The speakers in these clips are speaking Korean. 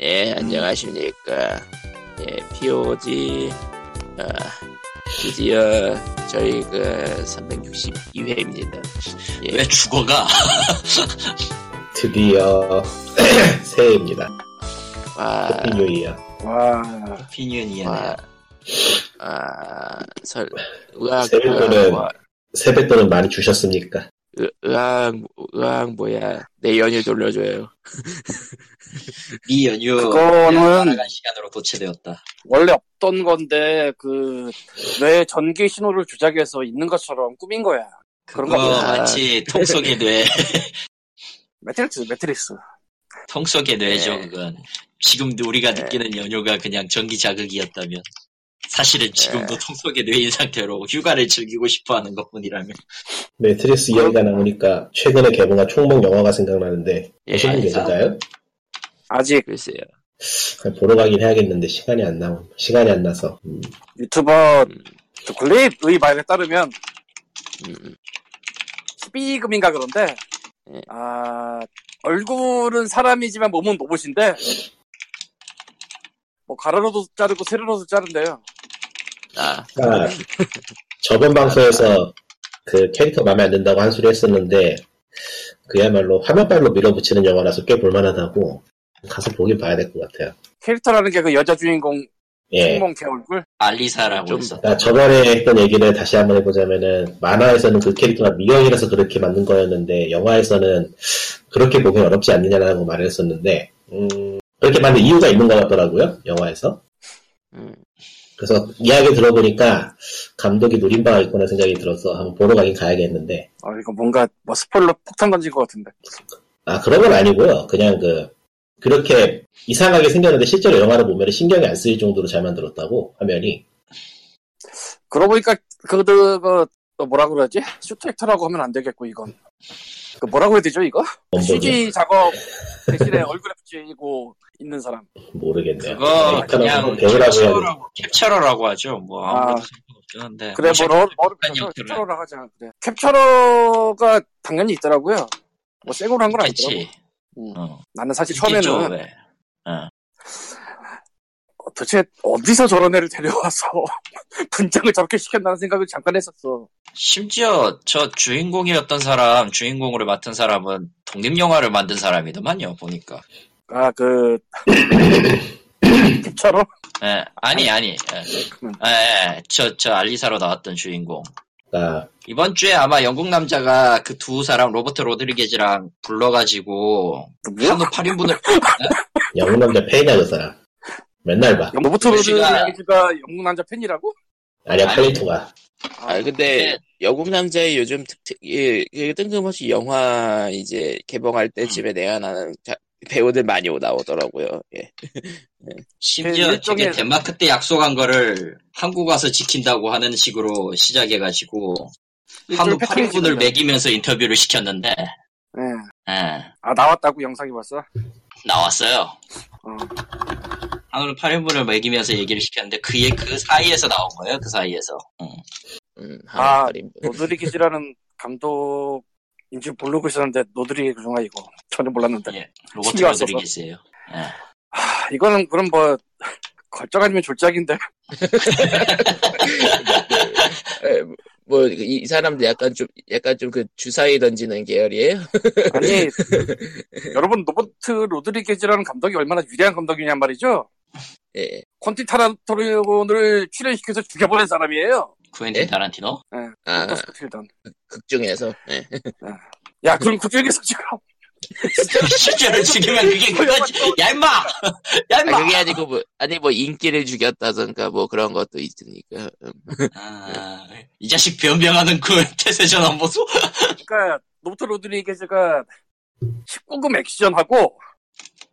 예, 안녕하십니까. 예, POG, 아, 드디어 저희 그 362회입니다. 예, 왜 죽어가? 드디어 새해입니다. 와, Happy New Year. 와, Happy New Year. 와, 아, 설, 으악, 뭐, 세뱃돈은 많이 주셨습니까? 의- 으악, 으악 뭐야. 내 연휴 돌려줘요. 이 연휴 그거는- 시간으로 대체되었다. 원래 없던 건데, 그, 뇌 전기 신호를 조작해서 있는 것처럼 꾸민 거야. 그런 거 그거 보다. 마치 통 속의 뇌, 매트릭스, 매트릭스. 통 속의 뇌죠. 네. 그건 지금도 우리가 네. 느끼는 연휴가 그냥 전기 자극이었다면 사실은 지금도 네. 통 속의 뇌인 상태로 휴가를 즐기고 싶어 하는 것 뿐이라면 매트릭스 이야기가 나오니까 최근에 개봉한 총몽 영화가 생각나는데 예, 보신 분 알죠. 계신가요? 아직 글쎄요. 보러 가긴 해야겠는데 시간이 안 나오 시간이 안 나서 음, 유튜버 음, 그 글레이의 말에 따르면 음, 12금인가 그런데, 네. 아, 얼굴은 사람이지만 몸은 로봇인데, 뭐 가로로도 자르고 세로로도 자른대요. 아, 아, 저번 방송에서 그 캐릭터 마음에 안 든다고 한 소리 했었는데 그야말로 화면발로 밀어붙이는 영화라서 꽤 볼만하다고 가서 보긴 봐야 될 것 같아요. 캐릭터라는 게 그 여자 주인공 예. 걔 얼굴? 알리사라고 좀 했어. 그러니까 저번에 했던 얘기를 다시 한번 해보자면은 만화에서는 그 캐릭터가 미형이라서 그렇게 만든 거였는데 영화에서는 그렇게 보기 어렵지 않느냐라고 말을 했었는데 음, 그렇게 만든 이유가 있는 것 같더라고요 영화에서 음, 그래서 이야기 들어보니까 감독이 노린 바가 있구나 생각이 들어서 한번 보러 가긴 가야겠는데 어, 이거 뭔가, 뭐 스포일러 폭탄 던진 것 같은데. 아 그런 건 아니고요 그냥 그 그렇게 이상하게 생겼는데 실제로 영화를 보면 신경이 안 쓰일 정도로 잘 만들었다고 화면이 그러고 보니까 그, 그, 그, 또 뭐라 그러지? suit actor라고 하면 안 되겠고, 이건. 그 뭐라고 해야 되죠, 이거? CG 작업 대신에 얼굴에 붙이고 있는 사람. 모르겠네요 그거 그냥 캡처라고, 캡처러라고 하죠. 뭐 아무것도 아. 상관없긴 한데. 그래, 뭐, 캡처 캡처, 캡처러라 하자. 그래. 캡처러가 당연히 있더라고요. 뭐, 새거로 한 건 아니더라고. 음. 어. 나는 사실 있겠죠, 처음에는 왜. 어. 도대체 어디서 저런 애를 데려와서 분장을 저렇게 시켰나는 생각을 잠깐 했었어. 심지어 저 주인공이었던 사람, 주인공으로 맡은 사람은 독립영화를 만든 사람이더만요, 보니까. 아, 그, 캡처러? 예, 아니, 아니. 예, 음. 예, 저, 저 알리사로 나왔던 주인공. 그러니까 이번 주에 아마 영국 남자가 그 두 사람, 로버트 로드리게즈랑 불러가지고, 누구야? 한우 8인분을, 영웅 남자 팬이야 그 사람 맨날 봐 로버트 로드리게즈가 영국 남자 팬이라고? 아니야 아니. 팔리토가 아, 근데, 영국 남자의 요즘 특, 이, 이 뜬금없이 영화 이제 개봉할 때쯤에 내가 나는 자- 배우들 많이 나오더라고요. 예. 심지어 그 일종의- 저게 덴마크 때 약속한 거를 한국 와서 지킨다고 하는 식으로 시작해가지고, 패턴이 8인분을 지는데. 먹이면서 인터뷰를 시켰는데, 네. 예, 아, 나왔다고 영상이 봤어? 나왔어요. 어. 한우 8인분을 먹이면서 얘기를 시켰는데, 그의 그 사이에서 나온 거예요, 그 사이에서. 응. 음, 아, 한 인분. 노드리게즈라는 감독인지 모르고 있었는데, 노드리게즈가 이거. 전혀 몰랐는데. 예, 로버트. 로드리게스예요. 예. 아, 이거는 그럼 뭐, 걸작 아니면 졸작인데. 에, 뭐, 이, 이 사람도 약간 좀, 약간 좀 그 주사위 던지는 계열이에요? 아니, 여러분, 로버트 로드리게즈라는 감독이 얼마나 위대한 감독이냔 말이죠? 예. 쿠엔틴 타란티노를 출연시켜서 죽여버린 사람이에요. 쿠엔틴 예? 타란티노? 아, 토스 필던. 극 중에서. 예. 야, 그럼 그 중에서 지금 실제로 죽이면 그게 그거지. 야, 임마! 야, 아, 임마! 그게 아니고 뭐, 아니 뭐 인기를 죽였다던가 뭐 그런 것도 있으니까. 음. 아, 이 자식 변병하는 그 태세전 안 보소? 그러니까 로버트 로드리게즈가 19금 액션하고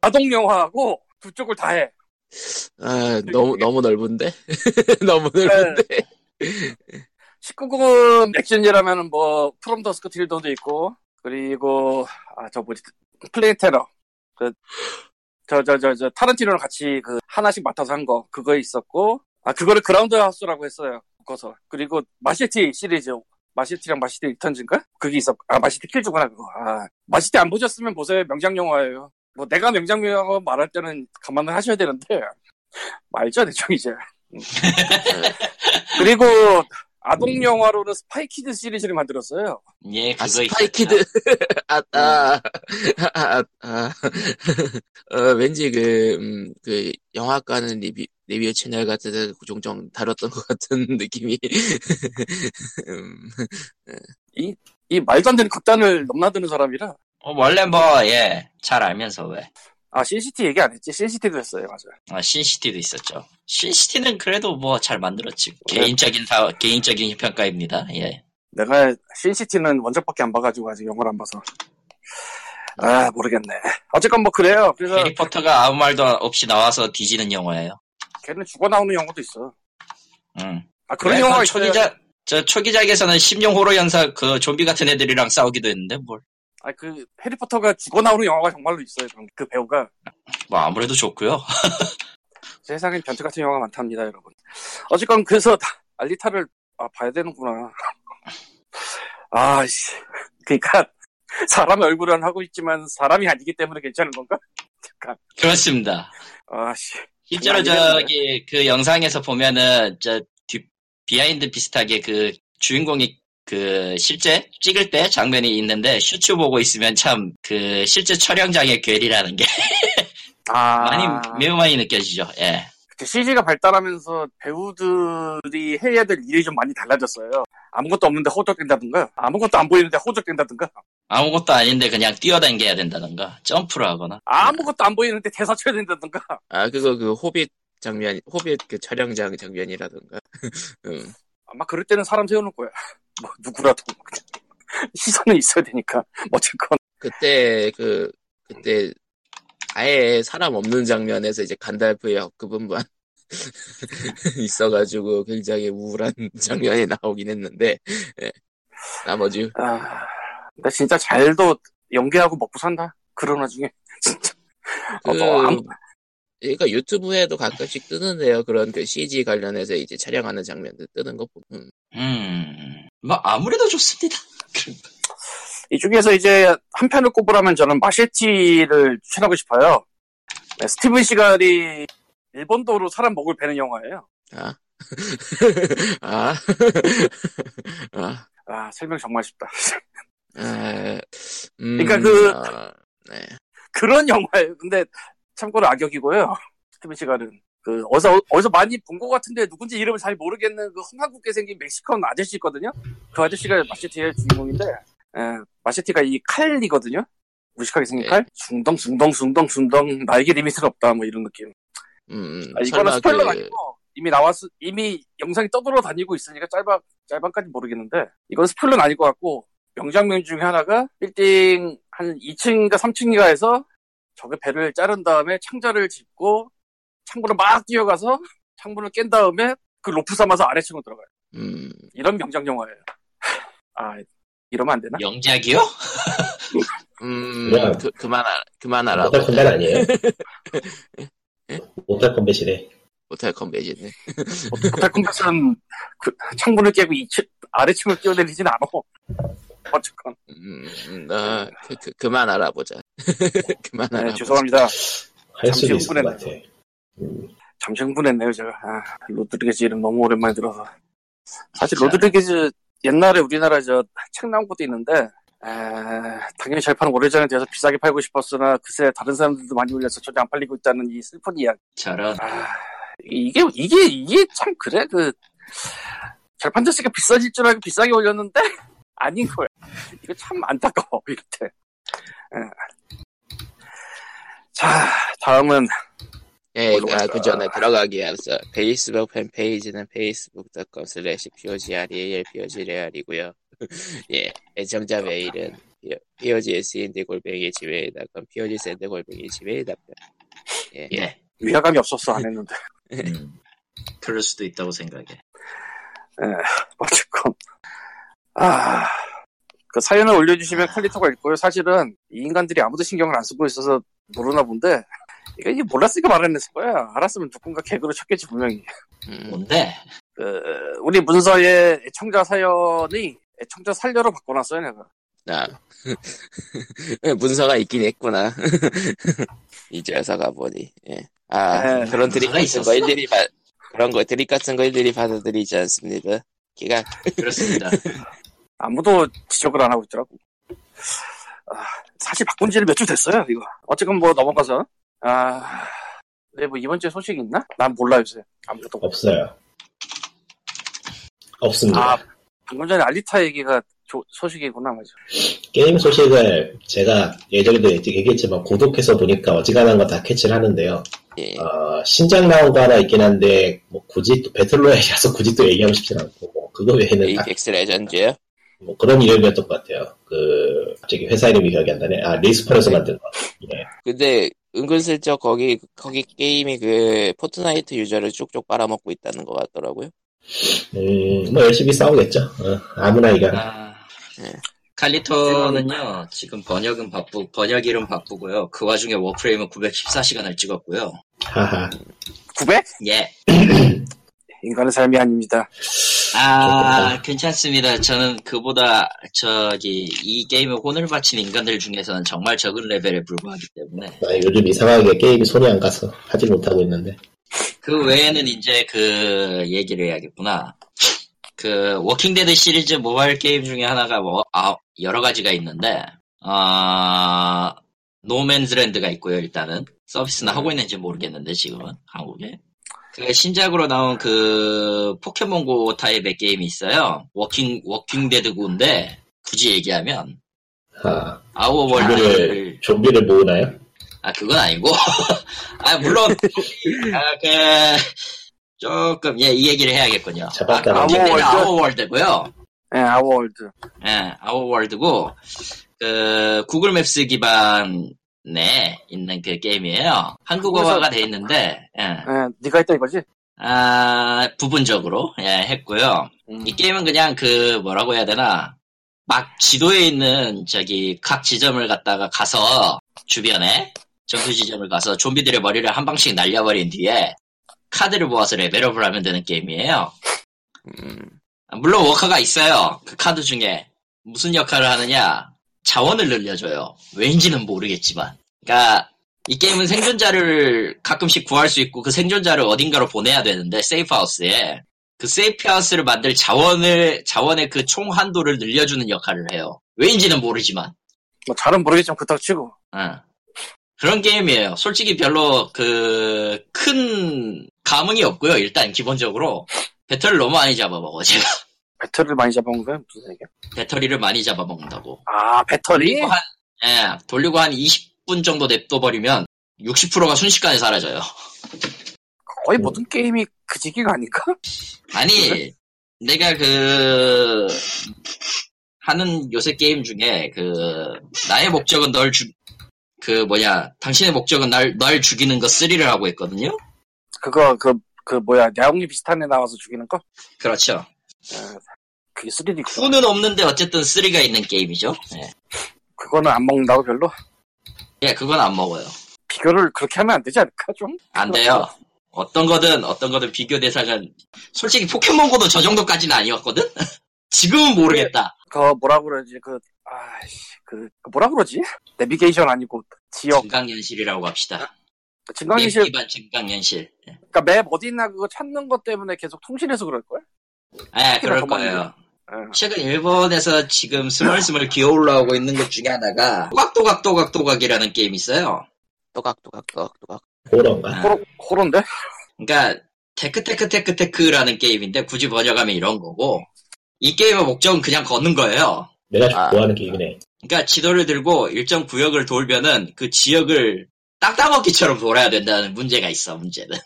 아동 영화하고 두 쪽을 다 해. 아, 너무, 너무 넓은데? 너무 넓은데? 19금 액션이라면은 뭐 From Dusk Till Dawn도 있고 그리고 아 저 뭐지? Planet Terror. 그 저 저 저 저 타란티노랑 같이 그 하나씩 맡아서 한 거. 그거 있었고 아 그거를 Grindhouse라고 했어요. 묶어서. 그리고 마시티 시리즈. Machete랑 Machete Returns인가? 그게 있었 아 Machete Kills구나 그거. 아 마시티 안 보셨으면 보세요. 명장 영화예요 뭐 내가 명장면이라고 말할 때는 감안을 하셔야 되는데 말죠 대충 이제. 음. 그리고 아동 영화로는 Spy Kids 시리즈를 만들었어요. 예, 그거 아. Spy Kids. 아, 아, 아, 아, 어, 왠지 그, 음, 그, 영화과는 리뷰, 리뷰 채널 같은 데 종종 다뤘던 것 같은 느낌이. 음, 이 말도 안 되는 극단을 넘나드는 사람이라 어, 원래 뭐, 예, 잘 알면서 왜. 아 신시티 얘기 안 했지 신시티도 했어요 맞아. 아, 신시티도 있었죠. 신시티는 그래도 뭐 잘 만들었지. 개인적인 사, 개인적인 평가입니다. 예. 내가 신시티는 원작밖에 안 봐가지고 아직 영화를 안 봐서 아 모르겠네. 어쨌건 뭐 그래요. 그래서 해리포터가 아무 말도 없이 나와서 뒤지는 영화예요. 걔는 죽어 나오는 영화도 있어. 응. 아 그런 그래, 영화가 그 있어요. 초기작, 저 초기작에서는 심령 호러 연사 그 좀비 같은 애들이랑 싸우기도 했는데 뭘. 아 그 해리포터가 죽어 나오는 영화가 정말로 있어요. 그 배우가 뭐 아무래도 좋고요. 세상엔 변태 같은 영화가 많답니다, 여러분. 어쨌건 그래서 다- 알리타를 아, 봐야 되는구나. 아 씨, 그러니까 사람 얼굴은 하고 있지만 사람이 아니기 때문에 괜찮은 건가? 그렇습니다. 아 씨, 실제로 장난 아니겠네. 저기 그 영상에서 보면은 저 뒤- behind 비슷하게 그 주인공이 그 실제 찍을 때 장면이 있는데 슈츠 보고 있으면 참 그 실제 촬영장의 괴리라는 게 아 많이 매우 많이 느껴지죠. 예. CG가 발달하면서 배우들이 해야 될 일이 좀 많이 달라졌어요. 아무것도 없는데 허우적댄다든가, 아무것도 안 보이는데 허우적댄다든가, 아무것도 아닌데 그냥 뛰어다녀야 된다던가 점프를 하거나 아무것도 안 보이는데 대사 쳐야 된다든가. 아, 그거 그 호빗 장면, 호빗 그 촬영장 장면이라던가. 음, 아마 그럴 때는 사람 세워놓을 거야. 뭐 누구라도 시선은 있어야 되니까. 어쨌건 그때 그, 그때 아예 사람 없는 장면에서 이제 간달프의 헛그분만 있어가지고 굉장히 우울한 장면이 나오긴 했는데, 예. 나머지, 아, 근데 진짜 잘도 연기하고 먹고 산다. 그런 와중에 진짜. 어, 그, 뭐 아무- 그러니까 유튜브에도 가끔씩 뜨는데요. 그런 그 CG 관련해서 이제 촬영하는 장면들 뜨는 거 보면. 음 뭐 아무래도 좋습니다. 이 중에서 이제 한 편을 꼽으라면 저는 마셰티를 추천하고 싶어요. 네, 스티븐 시갈이 일본도로 사람 목을 베는 영화예요. 아. 아. 아. 아 설명 정말 쉽다. 아, 음, 그러니까 그- 아, 네. 그런 영화예요. 근데 참고로 악역이고요. 스티븐 시갈은 그 어디서 어디서 많이 본 것 같은데 누군지 이름을 잘 모르겠는 그 험한국게 생긴 멕시컨 아저씨 있거든요. 그 아저씨가 마셰티의 주인공인데 에, 마셰티가 이 칼이거든요. 무식하게 생긴 네. 칼. 숭덩 숭덩 숭덩 숭덩 나에게 리밋은 없다 뭐 이런 느낌. 음, 아, 이거는 스포일러 그- 아니고 이미 나왔 이미 영상이 떠돌아 다니고 있으니까 짧아 짧아까지 모르겠는데 이건 스포일러는 아닐 것 같고 명장면 중에 하나가 빌딩 한 2층인가 3층인가에서 저게 배를 자른 다음에 창자를 짚고 창문을 막 뛰어가서 창문을 깬 다음에 그 로프 삼아서 아래층으로 들어가요. 음, 이런 명장 영화예요. 아 이러면 안 되나? 명작이요? 음, 그냥- 그, 그만하라, 그만하라. Mortal Kombat 아니에요? Mortal Kombat이래. Mortal Kombat이네. Mortal Kombat은 그 창문을 깨고 2층 아래층을 뛰어내리진 않아. 어쨌건 음, 음, 나, 그, 그, 그만 알아보자. 그만 네, 알아보자. 죄송합니다. 잠시. 흥분했네요. 잠시 흥분했네요, 제가. 아, 로드리게즈 이름 너무 오랜만에 들어서. 사실 진짜. 로드리게즈 옛날에 우리나라 저 책 나온 것도 있는데, 에, 당연히 절판은 오래전에 돼서 비싸게 팔고 싶었으나 그새 다른 사람들도 많이 올려서 전혀 안 팔리고 있다는 이 슬픈 이야기. 저런 아, 이게, 이게, 이게 참 그래. 그, 절판 자체가 비싸질 줄 알고 비싸게 올렸는데, 아닌 거야. 이거 참 안타까워, 이럴 때. 예. 자, 다음은, 예, 아? 그 전에 들어가기에 앞서 페이스북 팬페이지는 facebook.com slash POGREAL POGREAL이고요. 예, 애청자 메일은 POGSND 골뱅이 gmail.com POGSND 골뱅이 gmail.com 예, 예 위화감이 없었어, 안 했는데. 음, 그럴 수도 있다고 생각해. 어쨌건. 아, 그 사연을 올려주시면 퀄리터가 있고요. 사실은 이 인간들이 아무도 신경을 안 쓰고 있어서 모르나 본데, 이거 이게 몰랐으니까 말 안 했을 거야. 알았으면 누군가 개그로 쳤겠지, 분명히. 음, 뭔데? 그, 우리 문서에 애청자 사연이 애청자 살려로 바꿔놨어요, 내가. 아. 문서가 있긴 했구나. 이제 와서 가 보니. 예. 아, 에, 그런 드립 같은 있었어? 거 일일이 받, 그런 거 드립 같은 거 일일이 받아들이지 않습니다. 기가, 그렇습니다. 아무도 지적을 안 하고 있더라고. 아, 사실 바꾼 지는 몇 주 됐어요, 이거. 어쨌건 뭐 넘어가서. 아, 네, 뭐 이번 주에 소식 있나? 난 몰라, 요새. 아무것도. 없어요. 없습니다. 아, 방금 전에 알리타 얘기가 조- 소식이구나, 맞아. 게임 소식을 제가 예전에도 얘기했지만 구독해서 보니까 어지간한 거 다 캐치를 하는데요. 예. 어, 신작 나온 거 하나 있긴 한데 뭐 굳이 또 battle royale이라서 굳이 또 얘기하고 싶진 않고 뭐 그거 외에는 다 에이펙스 레전드요? 뭐 그런 이름이었던 것 같아요. 그 갑자기 회사 이름이 기억이 안 나네. 아 Respawn에서 만든 거. 예. 근데 은근슬쩍 거기 거기 게임이 그 Fortnite 유저를 쭉쭉 빨아먹고 있다는 것 같더라고요. 음, 뭐 열심히 싸우겠죠. 어, 아무나 이겨라. 아, 네. 칼리토는요, 지금 번역은 바쁘, 번역 일은 바쁘고요. 그 와중에 워프레임은 914시간을 찍었고요. 하하. 900? 예. 인간의 삶이 아닙니다. 아, 괜찮습니다. 저는 그보다, 저기, 이 게임에 혼을 바친 인간들 중에서는 정말 적은 레벨에 불과하기 때문에. 나 요즘 이상하게 게임이 손이 안 가서 하질 못하고 있는데. 그 외에는 이제 그 얘기를 해야겠구나. 그 Walking Dead 시리즈 모바일 게임 중에 하나가 뭐 아, 여러 가지가 있는데 아 No Man's Land가 있고요 일단은 서비스는 하고 있는지 모르겠는데 지금은 한국에 그 신작으로 나온 그 Pokémon GO 타입의 게임이 있어요 Walking Walking Dead Go인데 굳이 얘기하면 아, Our World를 좀비를, 좀비를 모으나요? 아, 그건 아니고. 아, 물론, 아, 그, 조금, 예, 이 얘기를 해야겠군요. 잡았다, 아, 아워월드? 아워월드? 아워월드고요. 예, 아워월드. 예, 아워월드고, 그, Google Maps 기반 에 있는 그 게임이에요. 한국어화가 돼 있는데, 예, 예, 네가 했다 이거지? 아, 부분적으로, 예, 했고요. 음. 이 게임은 그냥 그, 뭐라고 해야 되나, 막 지도에 있는 저기 각 지점을 갖다가 가서 주변에 전투 지점을 가서 좀비들의 머리를 한 방씩 날려버린 뒤에 카드를 모아서 레벨업을 하면 되는 게임이에요. 음, 물론 워커가 있어요. 그 카드 중에 무슨 역할을 하느냐 자원을 늘려줘요. 왠지는 모르겠지만. 그러니까 이 게임은 생존자를 가끔씩 구할 수 있고 그 생존자를 어딘가로 보내야 되는데 세이프 하우스에 그 세이프 하우스를 만들 자원을 자원의 그 총 한도를 늘려주는 역할을 해요. 왜인지는 모르지만. 뭐 잘은 모르겠지만 그렇다고 치고. 어. 그런 게임이에요. 솔직히 별로 그 큰 감흥이 없고요. 일단 기본적으로 배터리를 너무 많이 잡아먹어 제가 배터리를 많이 잡아먹은 거야? 무슨 얘기야? 배터리를 많이 잡아먹는다고. 아, 배터리? 돌리고 한, 예, 돌리고 한 20분 정도 냅둬버리면 60%가 순식간에 사라져요. 거의 모든 게임이 그 시기가 아닐까? 아니, 내가 그, 하는 요새 게임 중에 그, 나의 목적은 널 죽, 그 뭐냐, 당신의 목적은 날, 널 죽이는 거 3를 하고 있거든요? 그거, 그, 그 뭐야, 야옹이 비슷한 애 나와서 죽이는 거? 그렇죠. 그게 3D 구 2는 없는데 어쨌든 3가 있는 게임이죠. 예. 그거는 안 먹는다고 별로? 예, 그건 안 먹어요. 비교를 그렇게 하면 안 되지 않을까, 좀? 안 돼요. 어떤 거든, 어떤 거든 비교 대상은, 솔직히 Pokémon GO도 저 정도까지는 아니었거든? 지금은 모르겠다. 그, 뭐라 그러지, 그, 아이씨, 그, 그 뭐라 그러지? 내비게이션 아니고, 지역, 증강현실이라고 합시다. 증강현실, map 기반 증강현실. 예. 그니까 map 어디 있나 그거 찾는 것 때문에 계속 통신해서 그럴 걸? 예, 그럴 더 거예요. 예. 최근 일본에서 지금 스멀스멀 기어 올라오고 있는 것 중에 하나가 또각또각또각또각이라는 게임이 있어요. 또각또각또각또각. 호러인가? 호러, 호러인데? 그러니까 테크테크테크테크라는 게임인데 굳이 번역하면 이런 거고 이 게임의 목적은 그냥 걷는 거예요. 내가 아. 좋아하는 게임이네. 그러니까 지도를 들고 일정 구역을 돌면은 그 지역을 땅따먹기처럼 돌아야 된다는 문제가 있어 문제는.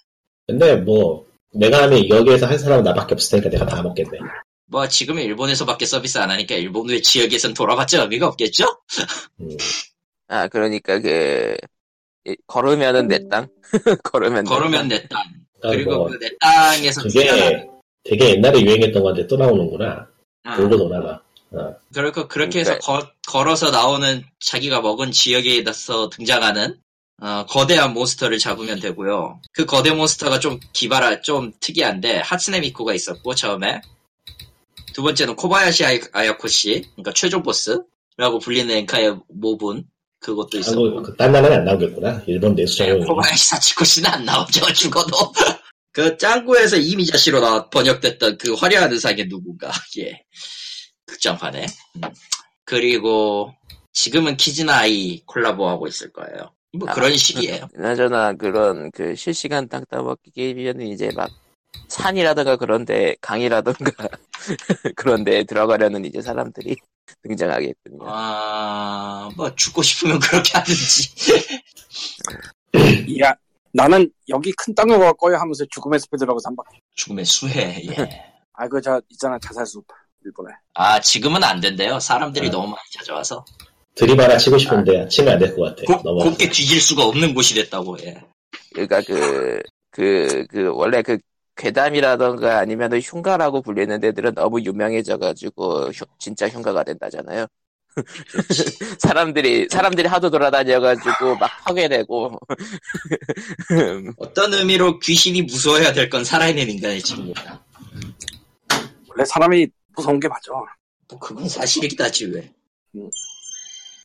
근데 뭐 내가 하면 여기에서 한 사람은 나밖에 없을 테니까 내가 다 먹겠네. 뭐 지금은 일본에서밖에 서비스 안 하니까 일본 외 지역에선 돌아봤자 의미가 없겠죠? 음. 아, 그러니까 그, 이- 걸으면은 내 땅? 걸으면 내 걸으면 땅. 내 땅. 그리고 뭐 그내 땅에서 그게 튀어나온 되게 옛날에 유행했던 건데 또 나오는구나. 어. 돌고 노나봐. 그렇고 그렇게 해서 그러니까- 거- 걸어서 나오는 자기가 먹은 지역에서 등장하는 어, 거대한 몬스터를 잡으면 되고요. 그 거대 몬스터가 좀 기발하, 좀 특이한데 하츠네 미쿠가 있었고 처음에 두 번째는 코바야시 아이- 아야코 씨, 그러니까 최종 보스. 라고 불리는 엔카의 모분 그것도 있었고. 한국 그, 딴 나라는 안 나오겠구나. 일본 네, 내수장은. 코바야시 사치코시는 안 나오죠 죽어도. 그 짱구에서 이미자시로 나 번역됐던 그 화려한 의상의 누군가. 예. 극장판에. 음. 그리고 지금은 키즈나 아이 콜라보하고 있을 거예요. 뭐 아, 그런 식이에요. 그나저나 그런 그 실시간 땅 따먹기 게임이면 이제 막 산이라든가 그런데 강이라든가 그런데 들어가려는 이제 사람들이 등장하겠군요. 아 뭐 죽고 싶으면 그렇게 하든지 야, 나는 여기 큰 땅을 갈 거야 하면서 죽음의 한 바퀴. 죽음의 수혜 예. 아, 그, 저, 있잖아, 자살 숲. 일본에. 아 지금은 안 된대요 사람들이 아. 너무 많이 찾아와서 하나 치고 싶은데 치면 안 될 것 같아. 곱. 곱게 뒤질 수가 없는 곳이 됐다고 예. 그러니까 그, 그, 그, 원래 그 괴담이라던가 아니면 흉가라고 불리는 데들은 너무 유명해져가지고 흉- 진짜 흉가가 된다잖아요. 사람들이, 사람들이 하도 돌아다녀가지고 막 파괴되고. 어떤 의미로 귀신이 무서워야 될 건 살아있는 인간의 친구다. 원래 사람이 무서운 게 맞아. 뭐 그건 사실이긴 하지 왜?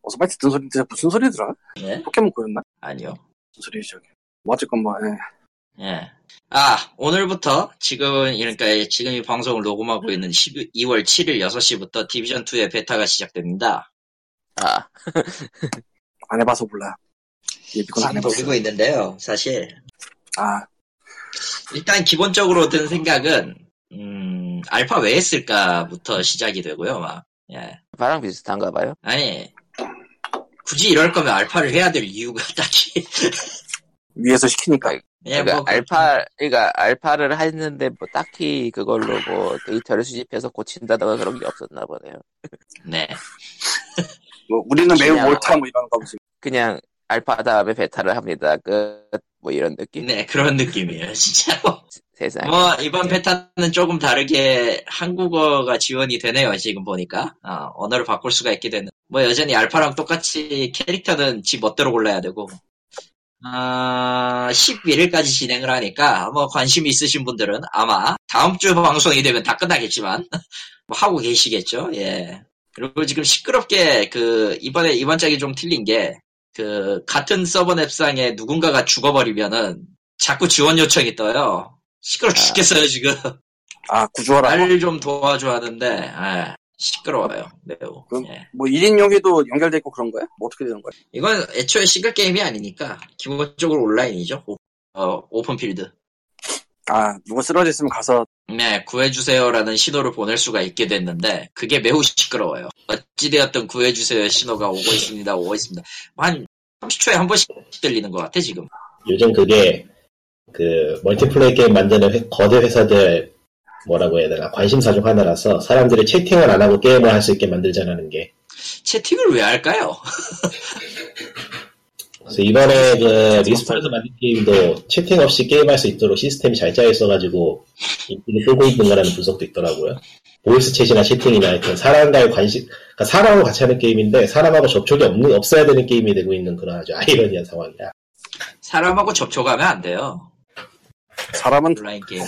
어서 빨리 듣던 소리인데 무슨 소리더라? 예? 포켓몬고였나? 아니요. 무슨 소리지, 저게. 뭐, 어쨌건 뭐, 예. 예. 아 오늘부터 지금은 그러니까 지금 이 방송을 녹음하고 있는 12월 7일 6시부터 디비전 2의 베타가 시작됩니다. 아, 안 해봐서 몰라. 예비군 안 지금 해봤어. 돌리고 있는데요. 사실 아, 일단 기본적으로 든 생각은 음, 알파 왜 했을까부터 시작이 되고요. 막 예. 바랑 비슷한가 봐요. 아니 굳이 이럴 거면 알파를 해야 될 이유가 딱히 위에서 시키니까. 예, 그러니까 뭐 알파, 그러니까 알파를 했는데 뭐 딱히 그걸로 뭐 데이터를 수집해서 고친다던가 그런 게 없었나 보네요. 네. 뭐, 우리는 매우 옳다, 뭐 이런 거 보지. 그냥 알파 다음에 베타를 합니다. 끝. 뭐 이런 느낌? 네, 그런 느낌이에요, 진짜로. 세상에. 뭐, 이번 베타는 조금 다르게 한국어가 지원이 되네요, 지금 보니까. 어, 언어를 바꿀 수가 있게 되는. 뭐, 여전히 알파랑 똑같이 캐릭터는 지 멋대로 골라야 되고. 아, 11일까지 진행을 하니까, 뭐, 관심 있으신 분들은 아마 다음 주 방송이 되면 다 끝나겠지만, 뭐, 하고 계시겠죠, 예. 그리고 지금 시끄럽게, 그, 이번에, 이번 짝이 좀 틀린 게, 그, 같은 서버 앱상에 누군가가 죽어버리면은, 자꾸 지원 요청이 떠요. 시끄러 죽겠어요, 지금. 아, 구조하라. 나를 좀 도와줘 하는데, 예, 시끄러워요, 매우. 그럼- 예. 뭐 1인용에도 연결돼 있고 그런 거야? 뭐 어떻게 되는 거야? 이건 애초에 싱글 게임이 아니니까, 기본적으로 온라인이죠. 오, 어, open field. 아, 누가 쓰러져 있으면 가서 네, 구해주세요라는 신호를 보낼 수가 있게 됐는데, 그게 매우 시끄러워요. 어찌되었든 구해주세요 신호가 오고 있습니다, 오고 있습니다. 한 30초에 한 번씩 들리는 것 같아, 지금. 요즘 그게 그 multiplay 게임 만드는 회- 거대 회사들 뭐라고 해야 되나 관심사 중 하나라서 사람들이 채팅을 안 하고 게임을 할 수 있게 만들자는 게 채팅을 왜 할까요? 그래서 이번에 그 리스폰에서 만든 게임도 채팅 없이 게임할 수 있도록 시스템이 잘 짜여 있어가지고 인기를 끌고 있는 거라는 분석도 있더라고요. voice chat이나 채팅이나 하여튼 사람과의 관심, 그러니까 사람하고 같이 하는 게임인데 사람하고 접촉이 없는, 없어야 되는 게임이 되고 있는 그런 아주 아이러니한 상황이야. 사람하고 접촉하면 안 돼요. 사람은 온라인 게임.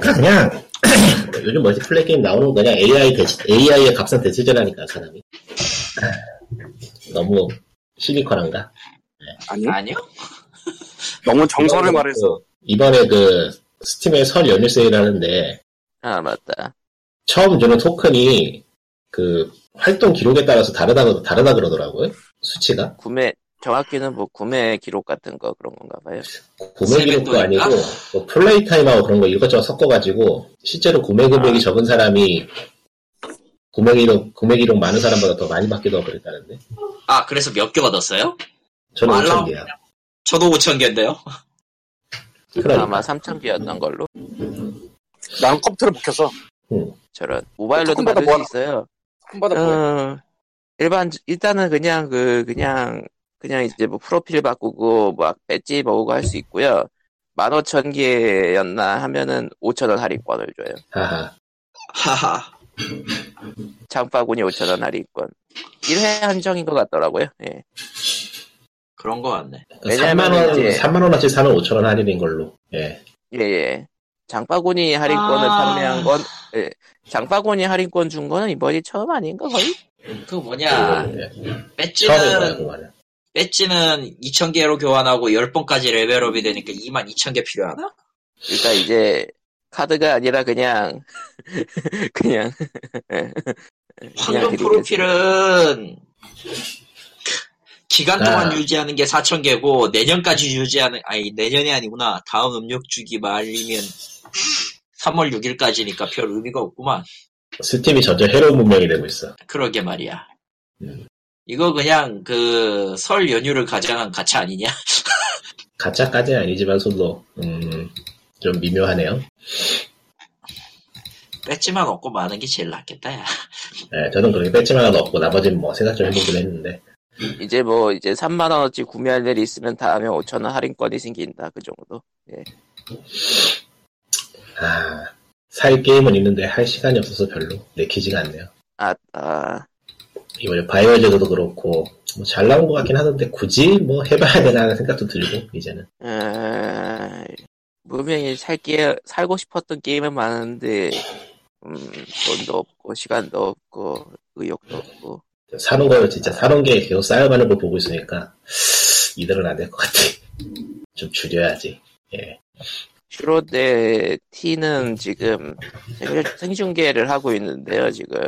그냥 요즘 multiplay 게임 나오는 거 그냥 AI 대치, AI의 값싼 대체재라니까 사람이. 너무 시니컬한가? 아니, 아니요? 너무 정설을 말해서. 그- 이번에 그 스팀에 설 연휴 세일 하는데 아, 맞다. 처음 주는 토큰이 그 활동 기록에 따라서 다르다 다르다 그러더라고요 수치가 구매, 정확히는 뭐 구매 기록 같은 거 그런 건가 봐요. 구매 기록도? 아니고 뭐 플레이 타임하고 그런 거 이것저것 섞어가지고 실제로 구매 금액이 아. 적은 사람이 구매 기록 구매 기록 많은 사람보다 더 많이 받기도 하고 그랬다는데 아, 그래서 몇개 얻었어요? 저는 말라- 5천 개야. 저도 5천 개인데요. 그러니까. 아마 3,000개였던 걸로. 나는 컴퓨터를 못 켜서. 저런. 모바일로도 만들 수. 있어요. 보여. 어, 일반, 일단은 그냥 그, 그냥, 그냥 이제 뭐 프로필 바꾸고, 막 배지 모으고 할 수 있고요. 15,000개였나 하면은 5,000원 할인권을 줘요. 하하. 하하. 장바구니 5,000원 할인권. 1회 한정인 것 같더라고요. 예. 그런 거 같네. 왜냐면 3만 원 이제- 3만 원어치 사면 5천 원 할인인 걸로. 예. 예, 예. 장바구니 할인권을 아. 판매한 건, 예. 장바구니 할인권 준 거는 이번이 처음 아닌가, 거의? 그 뭐냐 처음 해봐요, 배지는. 배지는 2,000개로 교환하고 10번까지 레벨업이 되니까 22,000개 필요하나? 그러니까 이제 카드가 아니라 그냥 그냥 황금. 프로필은 기간 동안 아. 유지하는 게 4,000개고 내년까지 유지하는 아니 내년이 아니구나 다음 음력 주기 말이면 3월 6일까지니까 별 의미가 없구만 스팀이 점점 해로운 문명이 되고 있어. 그러게 말이야 음. 이거 그냥 그 설 연휴를 가장한 가차 아니냐 가짜까지는 아니지만 솔로 음, 좀 미묘하네요. 뺐지만 없고 많은 게 제일 낫겠다 야 예, 저는 그렇게 하나 넣고 나머지는 뭐 생각 좀 해보긴 했는데 이제 뭐 이제 3만 원어치 구매할 일이 있으면 다음에 5천 원 할인권이 생긴다 그 정도. 아, 살 게임은 있는데 할 시간이 없어서 별로 내키지가 않네요. 아, 아 이번에 바이오저도 그렇고 뭐 잘 나온 것 같긴 하던데 굳이 뭐 해봐야 되나 하는 생각도 들고 이제는 에, 분명히 살게 살고 싶었던 게임은 많은데 음, 돈도 없고 시간도 없고 의욕도 없고 사는 거 진짜 사는 게 계속 쌓여가는 걸 보고 있으니까 이대로는 안 될 것 같아. 좀 줄여야지. 예. 슈로데 T는 지금 생- 생중계를 하고 있는데요 지금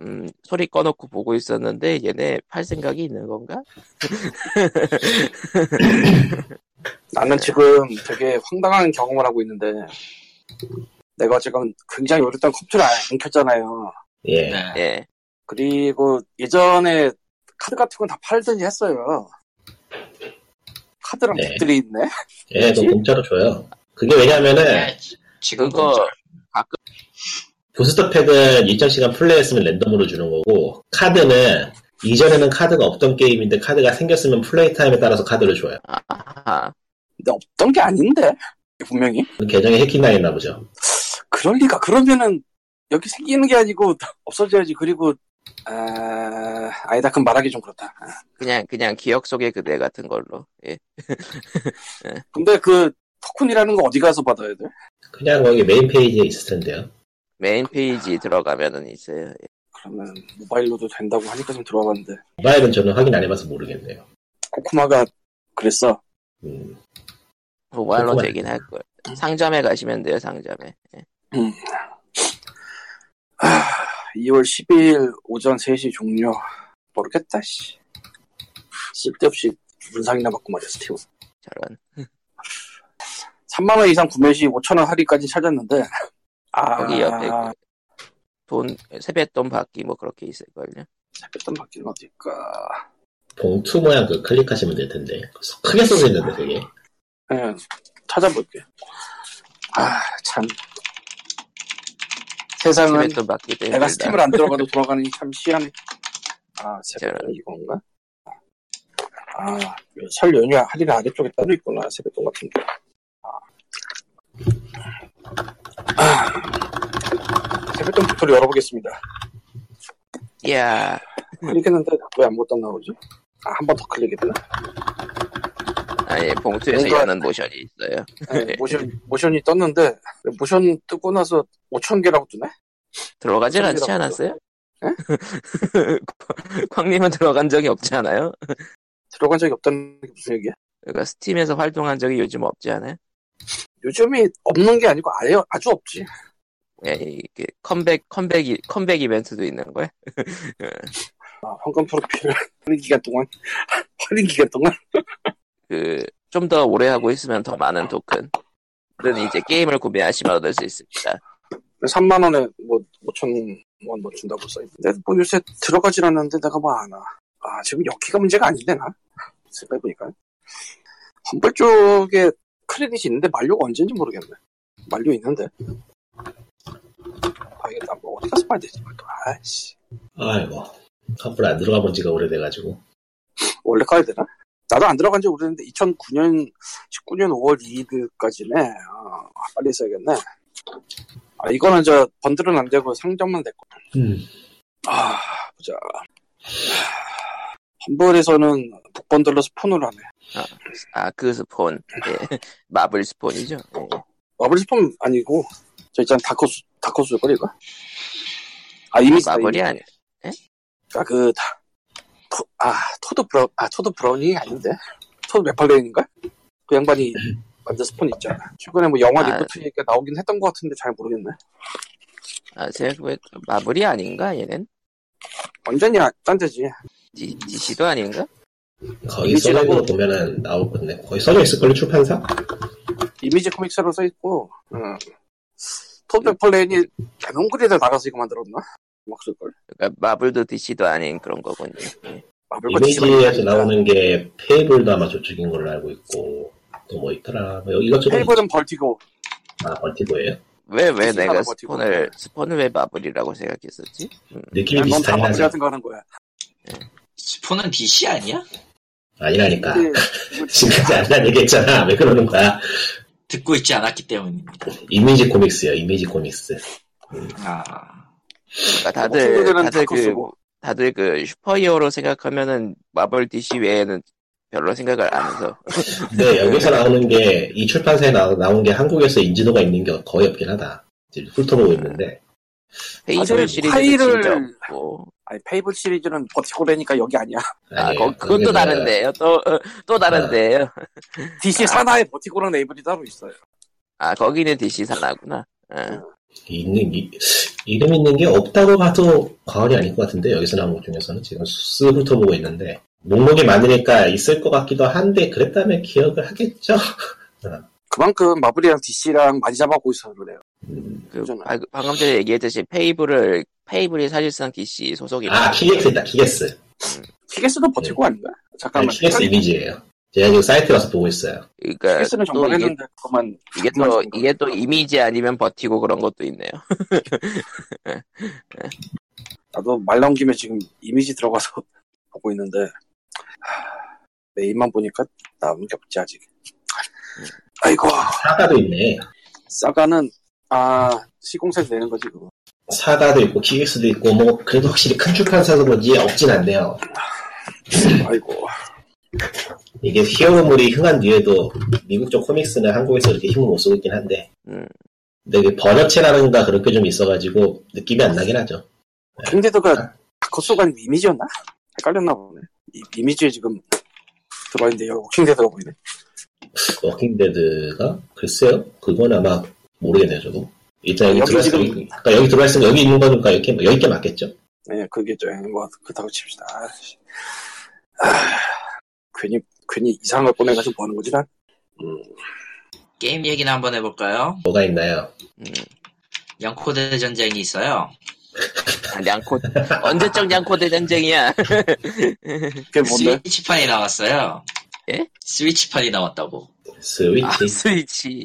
음, 소리 꺼놓고 보고 있었는데 얘네 팔 생각이 있는 건가? 나는 지금 되게 황당한 경험을 하고 있는데 내가 지금 굉장히 오랫동안 컴퓨터를 안 켰잖아요. 예. 네. 예. 그리고 예전에 카드 같은 건 다 팔든지 했어요. 카드랑 네. 빚들이 있네. 예, 그 공짜로 줘요. 그게 왜냐면은 네, 지금 그거 공짜. booster pack은 일정 시간 플레이했으면 랜덤으로 주는 거고 카드는 이전에는 카드가 없던 게임인데 카드가 생겼으면 play time에 따라서 카드를 줘요. 아하. 근데 없던 게 아닌데 분명히 계정에 해킹 당했나 보죠. 그럴 리가 그러면은 여기 생기는 게 아니고 없어져야지. 그리고 아, 아니다. 그럼 말하기 좀 그렇다. 아. 그냥 그냥 기억 속의 그대 같은 걸로. 예. 근데 그 토큰이라는 거 어디 가서 받아야 돼? 그냥 거기 메인 페이지에 있을 텐데요. 메인 페이지 들어가면은 있어요. 예. 그러면 모바일로도 된다고 하니까 좀 들어봤는데 모바일은 저는 확인 안 해봐서 모르겠네요. 꼬꼬마가 그랬어. 네. 음, 모바일로 그거만- 되긴 할 거예요. 상점에 가시면 돼요. 상점에. 예. 아, 2월 10일 오전 3시 종료. 모르겠다, 씨. 쓸데없이 문상이나 받고 말이야, 스티브. 저런. 3만 원 이상 구매 시 5천 원 할인까지 찾았는데, 아, 거기 옆에 그 돈 세뱃돈 받기 뭐 그렇게 있을걸요. 햇볕 받기는 어딜까. 봉투 모양 그 클릭하시면 될 텐데 크게 써져 있는데 되게 예, 찾아볼게. 아, 참. 세상은 세뱃돈 받기도 내가 힘들다. 스팀을 안 들어가도 돌아가는 게참 희한해. 아, 세뱃돈. 이건가? 아, 설 연휴 할인 아래쪽에 따로 있구나, 세뱃돈 같은 게. 아. 아, 세뱃돈 부터를 열어보겠습니다. 이야, 클릭했는데 왜 아무것도 안 나오지? 아, 한 번 더 클릭이 되나? 아니 봉투에서 뭔가- 여는 모션이 있어요. 네, 모션, 모션이 떴는데, 모션 뜨고 나서 5,000개라고 뜨네? 들어가질 않지 않았어요? 광님은 들어간 적이 없지 않아요? 들어간 적이 없다는 게 무슨 얘기야? 그러니까 스팀에서 활동한 적이 요즘 없지 않아요? 요즘이 없는 게 아니고 아예 아주 없지. 예, 이게 컴백 컴백 이- 컴백 이벤트도 있는 거야? 아, 황금 프로필 할인 기간 동안 할인 기간 동안 그 좀 더 오래 하고 있으면 더 많은 토큰은 이제 게임을 구매하시면 얻을 수 있습니다. 3만 원에 뭐 5천 원 뭐 준다고 써 있는데 뭐 요새 들어가질 않는데 내가 뭐 아나. 아 지금 여기가 문제가 아닌데 나 생각해 보니까 험블 쪽에 크레딧이 있는데 만료가 언제인지 모르겠네. 만료 있는데. 봐야겠다. 뭐 어디 가서 봐야 되지? 또 아이씨 아이고 컴플 안 들어가 본 지가 오래돼가지고 원래 가야 되나? 나도 안 들어간 지 오래됐는데 2009년 19년 5월 2일까지네. 아, 빨리 써야겠네. 아 이거는 저 번들은 안 되고 상점만 됐고. 음, 아, 보자. 험블에서는 book bundle로 스폰을 하네. 아그 스폰, 예. 마블 스폰이죠. 예. 마블 스폰 아니고, 저 있잖아, 다크호스, 다크호스일걸, 이거? 아, 이미 마블이 이미. 아니. 아, 그, 토, 아, 토드 브라운, 아, 토드 브라운이 아닌데? 토드 맥팔레인인가? 그 양반이 만든 스폰 있잖아. 최근에 뭐 영화 아. reboot니까 나오긴 했던 것 같은데 잘 모르겠네. 아, 생각해보면 마블이 아닌가, 얘는? 완전히 아- 딴 데지. D, DC도 아닌가? 거기 거 보면은 나올 건데 거기 써져 있을걸요 출판사? 이미지 코믹스로 써있고, 음. 토드 맥팔레인이 대농그리들 나가서 이거 만들었나? 막 쓸걸. 그러니까 마블도 DC도 아닌 그런 거군요. 이미지에서. 나오는 게 페이블도 아마 저쪽인 걸로 알고 있고 또 뭐 있더라 뭐 이것저것 페이블은 벌티고, 아 벌티고예요 왜, 왜 내가 하나 버티고. 스폰을, 스폰을 왜 마블이라고 생각했었지? 음. 느낌이 비슷하긴 마블 하죠 같은 거 하는 거야. 스폰은 DC 아니야? 아니라니까 근데 이거 지금까지 안난 얘기했잖아 왜 그러는 거야 듣고 있지 않았기 때문입니다. 이미지 코믹스요 이미지 코믹스 아, 그러니까 다들, 친구들은 다들 그, 쓰고. 다들 그 슈퍼히어로 생각하면은 마블 DC 외에는 별로 생각을 안 해서. 근데 여기서 나오는 게 이 출판사에 나, 나온 게 한국에서 인지도가 있는 게 거의 없긴 하다 지금 훑어보고 있는데 시리즈도 파일을- 진짜 없고. 아니, 페이블 시리즈는 버티고래니까 여기 아니야. 아. 거, 그건 또 다른데요. 또, 어, 또 다른데요. DC 산하에 버티고랑 레이블이 따로 있어요. 아, 거기는 DC 산하구나. 어. 있는 이, 이름 있는 게 없다고 봐도 과언이 아닐 것 같은데 여기서 나온 것 중에서는 지금 쓱 훑어보고 있는데 목록이 많으니까 있을 것 같기도 한데 그랬다면 기억을 하겠죠 그만큼 마블이랑 DC랑 많이 잡고 있어서 그래요. 음, 그, 그잖아. 방- 방금 전에 얘기했듯이 페이블을, 페이블이 사실상 DC 소속이다. 아 킥애스 있다 킥애스 킥애스도 버티고 아닌가? 아니, 잠깐만. 킥애스 이미지예요 제가 지금 사이트 가서 보고 있어요 그러니까 킥애스는 또 정말 이게, 했는데 그만 이게 또, 그만 이게 또 이미지 아니면 버티고 그런 것도 있네요. 나도 말 나온 김에 지금 이미지 들어가서 보고 있는데 하, 메인만 보니까 나오는 게 없지 아직. 아이고 사가도 있네 사가는 아 시공사에서 내는 거지 그거. 사가도 있고 키게스도 있고 뭐 그래도 확실히 큰 출판 사서 그런지 없진 않네요 아이고 이게 히어로물이 흥한 뒤에도 미국 쪽 코믹스는 한국에서 이렇게 힘을 못 쓰고 있긴 한데 음. 근데 이게 번역체라는가 그런 게좀 있어가지고 느낌이 안 나긴 하죠 킹데드가 다크호스가 아니고 이미지였나? 헷갈렸나 보네. 이, 이미지에 지금 들어와 있는데 여기 워킹데드가 보이네. 워킹데드가 글쎄요 그건 아마 모르겠네요 저도 일단 여기 여기 들어와 지금- 있으면 그러니까 여기 들어와 있으면 여기 있는 거니까 여기 여기 게 맞겠죠 네, 그게 저, 뭐, 그렇다고 칩시다. 아이씨. 아, 괜히, 괜히 이상한 걸 꺼내가지고 뭐 하는 거지, 난? 음, 게임 얘기나 한번 해볼까요? 뭐가 있나요 음. 냥코대전쟁이 있어요. 아, 냥코, 언제적 냥코대 전쟁이야. 그게 뭔데? 스위치판이 나왔어요. 예? 스위치판이 나왔다고. 스위치 아, 스위치.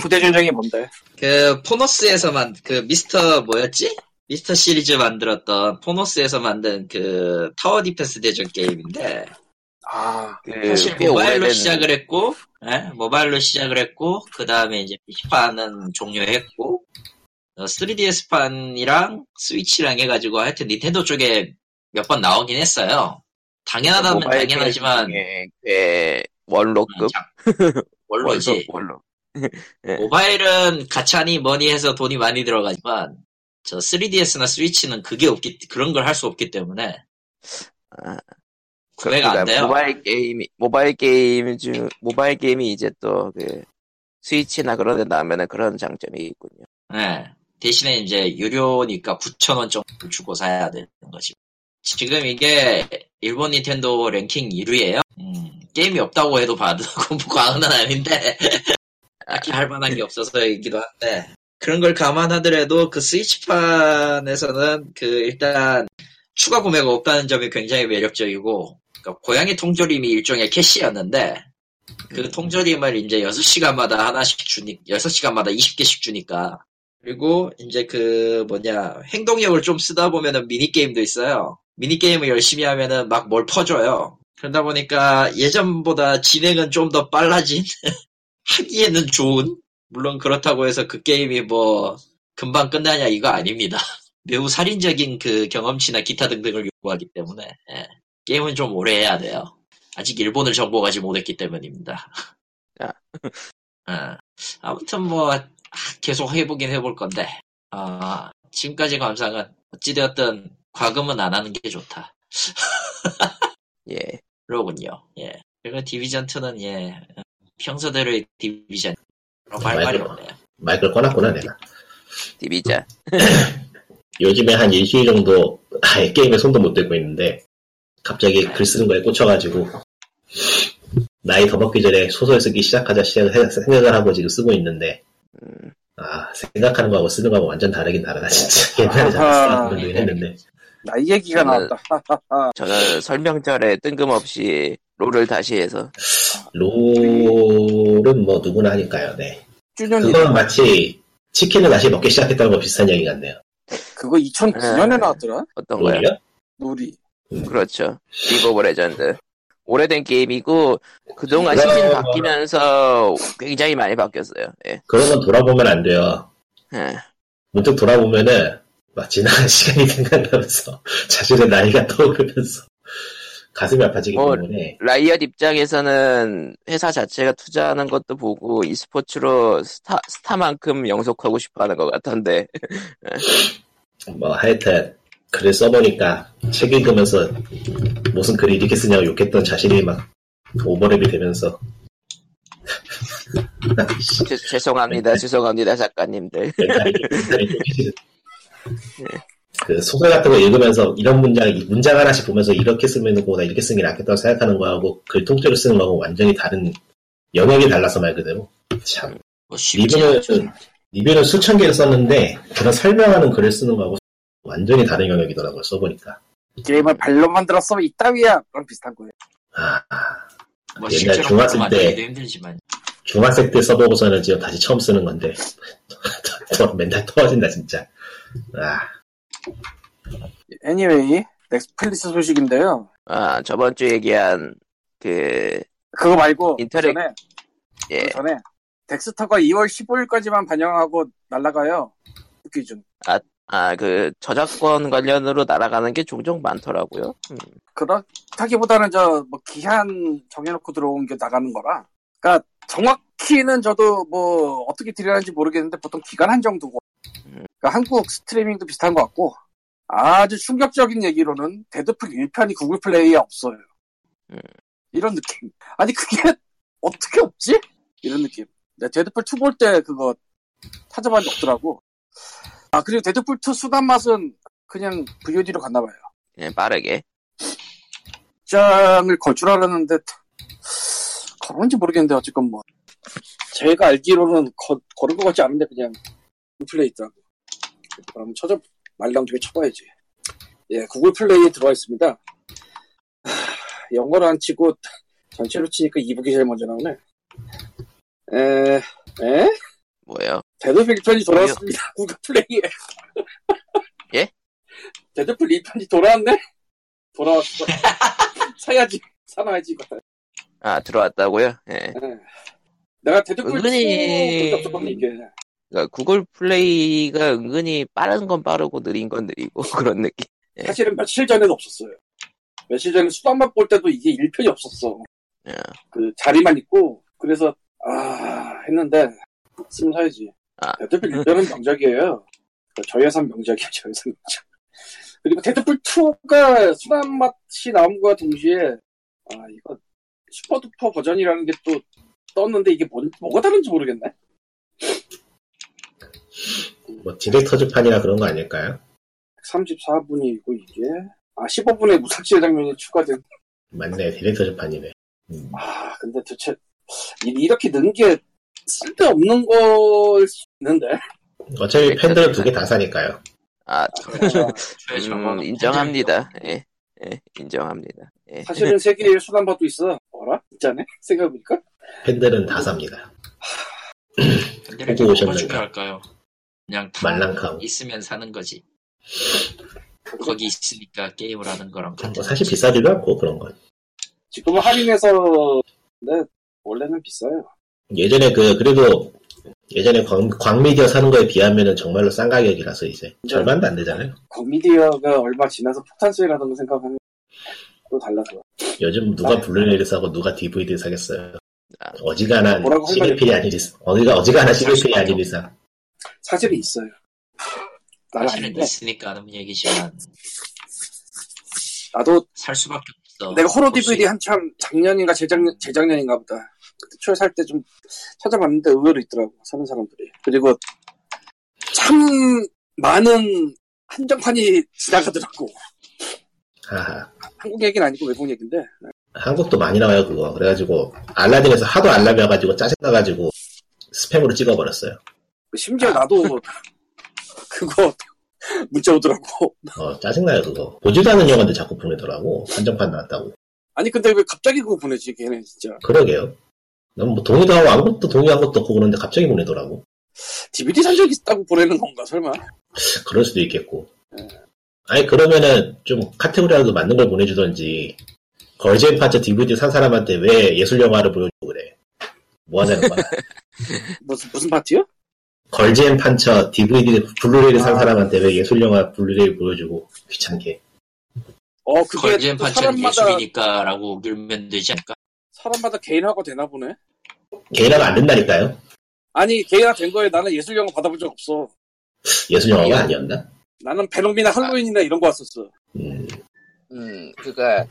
냥코대전쟁이 뭔데? 그 포노스에서만 그 미스터 뭐였지? 미스터 시리즈 만들었던 포노스에서 만든 그 tower defense 대전 게임인데 아, 그, 사실 꽤 모바일로 오래된- 시작을 했고, 예? 모바일로 시작을 했고, 그 다음에 이제 PC판은 종료했고, 3DS판이랑 스위치랑 해가지고 하여튼 닌텐도 쪽에 몇 번 나오긴 했어요. 당연하다면 당연하지만, 꽤 원로급? 장- 원로지. 원로. 모바일은 가차니 뭐니 해서 돈이 많이 들어가지만, 저 3DS나 스위치는 그게 없기, 그런 걸 할 수 없기 때문에, 아, 구매가 안 그러니까 돼요. 모바일 게임이, 모바일 게임 중, 모바일 게임이 이제 또 그, 스위치나 그런 데 나오면은 그런 장점이 있군요. 네. 대신에 이제 유료니까 9,000원 정도 주고 사야 되는 거지. 지금 이게 일본 닌텐도 랭킹 1위에요. 게임이 없다고 해도 봐도 뭐 과언은 아닌데 딱히 할 만한 게 없어서이기도 한데 그런 걸 감안하더라도 그 스위치판에서는 그 일단 추가 구매가 없다는 점이 굉장히 매력적이고 그러니까 고양이 통조림이 일종의 캐시였는데 그 통조림을 이제 6시간마다 하나씩 주니 6시간마다 20개씩 주니까 그리고 이제 그 뭐냐 행동력을 좀 쓰다 보면은 미니게임도 있어요. 미니게임을 열심히 하면은 막 뭘 퍼줘요. 그러다 보니까 예전보다 진행은 좀 더 빨라진 하기에는 좋은 물론 그렇다고 해서 그 게임이 뭐 금방 끝나냐 이거 아닙니다. 매우 살인적인 그 경험치나 기타 등등을 요구하기 때문에 예. 게임은 좀 오래 해야 돼요. 아직 일본을 정복하지 못했기 때문입니다. 야. 어, 아무튼 뭐 아, 계속 해보긴 해볼 건데 아, 지금까지 감상은 어찌되었든 과금은 안 하는 게 좋다. 예. 그러군요. 예. 그리고 디비전 2는 예 평소대로의 디비전. 할 말이 마이크로. 없네요. 마이크를 꺼놨구나 내가. 디비자. 요즘에 한 일주일 정도 아예 게임에 손도 못 대고 있는데 갑자기 글 쓰는 거에 꽂혀가지고 나이 더 먹기 전에 소설 쓰기 시작하자 시작을 해- 생각을 하고 지금 쓰고 있는데 음, 아 생각하는 거하고 쓰는 거하고 완전 다르긴 다르다 진짜 옛날에 잘 아하. 쓰던 했는데 나이 얘기가 저는- 나왔다. 저는 설명절에 뜬금없이 롤을 다시 해서 롤은 뭐 누구나 하니까요 네 주년이 그건 마치 치킨을 다시 먹기 시작했다는 거 비슷한 얘기 같네요 그거 2009년에 네. 나왔더라. 어떤 거요? 롤이요? 롤이. 그렇죠. 리그 오브 레전드. 오래된 게임이고 그동안 그럼- 시즌 바뀌면서 굉장히 많이 바뀌었어요. 예. 그런 건 돌아보면 안 돼요 예. 문득 돌아보면은 막 지나간 시간이 생각나면서 자신의 나이가 떠오르면서 가슴이 아파지기 뭐, 때문에 라이엇 입장에서는 회사 자체가 투자하는 것도 보고 e스포츠로 스타, 스타만큼 영속하고 싶어 하는 것 같던데. 뭐 하여튼 글을 써보니까 책 읽으면서 무슨 글을 이렇게 쓰냐고 욕했던 자신이 막 오버랩이 되면서 죄, 죄송합니다. 죄송합니다. 작가님들. 깨지는. 그 소설 같은 거 읽으면서 이런 문장 문장 하나씩 보면서 이렇게 쓰면 거보다 이렇게 쓰는 게 낫겠다고 생각하는 거하고 글 통째로 쓰는 거하고 완전히 다른 영역이 달라서 말 그대로 참 뭐 리뷰는. 리뷰는 수천 개를 썼는데 그런 설명하는 글을 쓰는 거하고 완전히 다른 영역이더라고요 써보니까 게임을 발로 만들었어 이따위야. 그럼 비슷한 거예요. 아 뭐 옛날 중학생 때- 힘들지만 중학생 때 써보고서는 지금 다시 처음 쓰는 건데 더 멘탈 터진다 진짜 아 Anyway, 넷플릭스 소식인데요. 아, 저번 주 얘기한 그, 그거 말고 interac- 전에 예. 그 전에 덱스터가 2월 15일까지만 방영하고 날라가요. 기준. 아, 그, 저작권 관련으로 날아가는 게 종종 많더라고요. 음, 그렇다기보다는 저 뭐 기한 정해놓고 들어온 게 나가는 거라. 그러니까 정확히는 저도 뭐 어떻게 deal하는지 모르겠는데 보통 기간 한정 두고. 음. 그러니까 한국 스트리밍도 비슷한 것 같고 아주 충격적인 얘기로는 데드풀 1편이 구글 플레이에 없어요. 음. 이런 느낌. 아니 그게 어떻게 없지? 이런 느낌. 내가 데드풀 2 볼 때 그거 찾아봤는데 없더라고. 아 그리고 데드풀 2 순한 맛은 그냥 VOD로 갔나 봐요. 그냥 빠르게. 장을 걸 줄 알았는데 걸었는지 모르겠는데 어쨌건 뭐 제가 알기로는 거, 걸은 것 같지 않은데 그냥 플레이 있더라고 그럼 쳐져 말랑 되게 쳐봐야지 예 구글 플레이에 들어와 있습니다 하, 영어로 안 치고 전체로 치니까 이북이 제일 먼저 나오네 에, 에? 뭐요? 데드풀 1편이 돌아왔습니다 구글 플레이에 예? 데드풀 2편이 돌아왔네? 돌아왔어 사야지 사놔야지 이거 아, 들어왔다고요? 예. 예. 내가 데드풀 은근히- 2 없었거든 이게 그러니까 구글 플레이가 은근히 빠른 건 빠르고 느린 건 느리고 그런 느낌. 예. 사실은 며칠 전에는 없었어요 며칠 전에 순한 맛 볼 때도 이게 1편이 없었어 예. 그 자리만 있고 그래서 아 했는데 쓰면 사야지 아. 데드풀 1편은 명작이에요 그 저예산 명작이야 저예산 명작 그리고 데드풀 2가 순한 맛이 나옴과 동시에 아 이거 super duper 버전이라는 게 또 떴는데 이게 뭐, 뭐가 다른지 모르겠네 뭐 director's판이나 그런 거 아닐까요? 34분이고 이게 아 15분의 무삭제 장면이 추가된 맞네 director's판이네 음, 아 근데 도대체 이- 이렇게 넣은 게 쓸데없는 걸 수 있는데 어차피 팬들은 두 개 다 사니까요 아, 저거 음, 인정합니다. 예. 예, 인정합니다. 예. 사실은 세계에 수단바도 있어 어라? 있잖아 생각해보니까 팬들은 다 삽니다 팬들에게 보고 뭐가 오셨는가? 중요할까요? 그냥 다 말랑카우 있으면 사는 거지. 거기 있으니까 게임을 하는 거랑 같은 뭐 사실 비싸지도 않고 그런 건 지금은 할인해서 근데 원래는 비싸요. 예전에 그 그래도 예전에 광, 광미디어 사는 거에 비하면은 정말로 싼 가격이라서 이제 절반도 안 되잖아요. 거미디어가 얼마 지나서 폭탄 거 생각하면 또 달라서 요즘 누가 블루레이를 사고 누가 DVD 를 사겠어요? 아. 어지간한 아닌 이상 어디가 어지간한 시계필이 아닌 이상 사실은 있어요 나는 사실은 아닌데 있으니까 하는 얘기지만 나도 살 수밖에 없어. 내가 호러 DVD 한참 작년인가 재작년, 재작년인가 보다. 그때 초에 살 때 좀 찾아봤는데 의외로 있더라고, 사는 사람들이. 그리고 참 많은 한정판이 지나가더라고. 하하. 한국 얘기는 아니고 외국 얘기인데. 한국도 많이 나와요, 그거. 그래가지고, 알라딘에서 하도 알람이어가지고 짜증나가지고, 스팸으로 찍어버렸어요. 심지어 나도 그거 문자 오더라고. 어, 짜증나요, 그거. 보지도 않은 영화인데 자꾸 보내더라고. 한정판 나왔다고. 아니 근데 왜 갑자기 그거 보내지 걔네 진짜. 그러게요. 난뭐 동의도 하고 아무것도 동의한 것도 없고 그러는데 갑자기 보내더라고. DVD 산 적 있다고 보내는 건가 설마? 그럴 수도 있겠고. 아니, 그러면은 좀 카테고리라도 맞는 걸 보내주던지, 걸즈앤 파츠 DVD 산 사람한테 왜 예술영화를 보여주고 그래. 뭐 하자는 거야. 무슨 무슨 판처요? 걸즈앤 판처 DVD 블루레이를 산 아. 사람한테 왜 예술영화 블루레이 보여주고 귀찮게. 어 그게 판처는 사람마다 예술이니까라고 밀면 되지 않을까? 사람마다 개인화가 되나 보네. 개인화가 안 된다니까요? 아니 개인화 된 거에 나는 예술 영화 받아본 적 없어. 예술영화가 아니었나? 나는 베놈이나 할로윈이나 이런 거 왔었어. 음, 음, 그가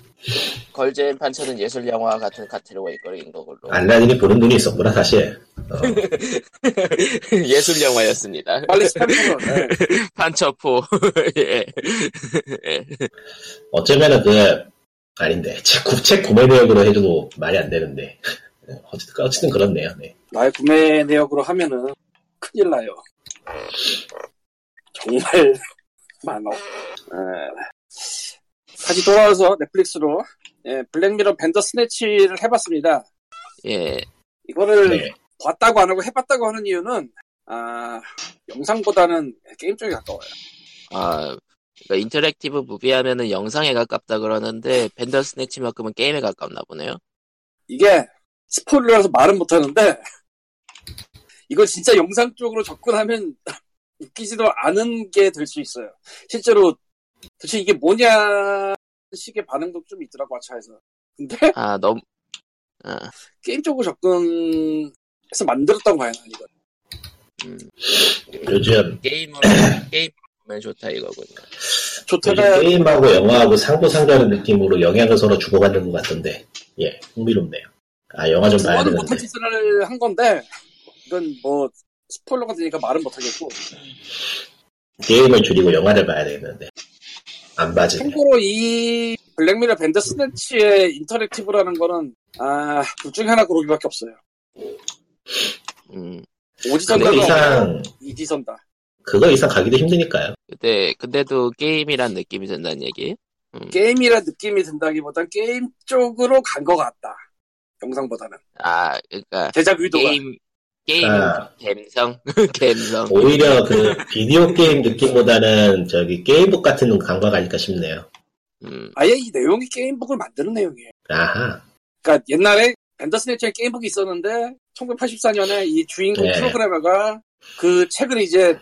걸즈앤 판처는 예술 영화 같은 카테고리인 거걸로. 알라딘이 보는 눈이 있었구나, 사실. 어, 예술 영화였습니다. 빨리 스팸 풀어. 네. 판처포. 예. 예. 어쩌면은 그, 아닌데. 책, 구- 책 구매 내역으로 해줘도 말이 안 되는데. 어쨌든, 어쨌든 그렇네요. 네. 나의 구매 내역으로 하면은 큰일 나요. 정말 많어. 에, 다시 돌아와서 넷플릭스로 예, 블랙미러 밴더 스네치를 해봤습니다. 예. 이거를 네. 봤다고 안 하고 해봤다고 하는 이유는 아 영상보다는 게임 쪽에 가까워요. 아, 그러니까 interactive movie 하면은 영상에 가깝다 그러는데 밴더 스네치만큼은 게임에 가깝나 보네요. 이게 스포일러라서 말은 못하는데 이거 진짜 영상 쪽으로 접근하면 웃기지도 않은 게 될 수 있어요. 실제로 도대체 이게 뭐냐 식의 반응도 좀 있더라고 아차에서. 근데 아, 너무 아, 게임 쪽으로 접근해서 봐요, 난 이거. 음, 요즘, 게임으로 게임 보면 좋다 이거군요. 좋다가 게임하고 영화하고 상부상조하는 느낌으로 영향을 서로 주고받는 것 같던데. 예, 흥미롭네요. 아, 영화 좀 봐야 되는데. 못할 짓을 한 건데 이건 뭐 스포일러가 되니까 말은 못하겠고 게임을 줄이고 영화를 봐야 되는데. 안 봐지네. 참고로 이 블랙미러 밴드 스네치의 interactive라는 거는 아, 둘 중에 하나 고르기밖에 없어요. 음, 그거 오지선다가 이상, 이지선다. 그거 이상 가기도 힘드니까요. 근데 근데도 게임이란 느낌이 든다는 얘기. 음, 게임이라 느낌이 든다기보단 게임 쪽으로 간 것 같다. 영상보다는. 아, 그러니까 제작 의도가. 게임 게임 아. 감성 감성. 오히려 그 비디오 게임 느낌보다는 저기 gamebook 같은 감각 아닐까 싶네요. 음, 아예 이 내용이 gamebook을 만드는 내용이에요. 아하. 그러니까 옛날에 밴더스네치의 gamebook이 있었는데 1984년에 이 주인공 네. 프로그래머가 그 책을 이제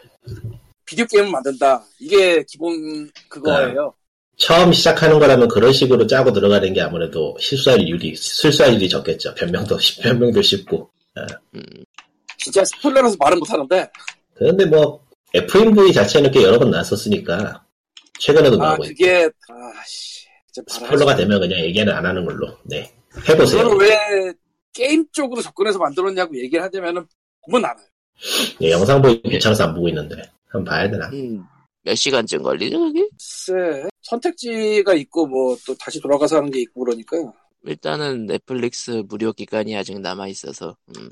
비디오 게임을 만든다. 이게 기본 그거예요. 처음 시작하는 거라면 그런 식으로 짜고 들어가는 게 아무래도 실수할 일이, 실수할 일이 적겠죠. 변명도, 쉽- 변명도 쉽고. 음, 진짜 스포일러라서 말은 못하는데 그런데 뭐, FMV 자체는 꽤 여러 번 나왔었으니까, 최근에도 아 나오고 있고, 그게 아씨 스포일러가 되면 그냥 얘기는 안 하는 걸로, 네. 해보세요. 그거를 왜 게임 쪽으로 접근해서 만들었냐고 얘기를 하자면은 보면 알아요. 예, 영상 보기 귀찮아서 안 보고 있는데, 한번 봐야 되나? 음, 몇 시간쯤 걸리죠 그게? 글쎄 선택지가 있고 뭐 또 다시 돌아가서 하는 게 있고 그러니까 일단은 넷플릭스 무료 기간이 아직 남아 있어서. 음,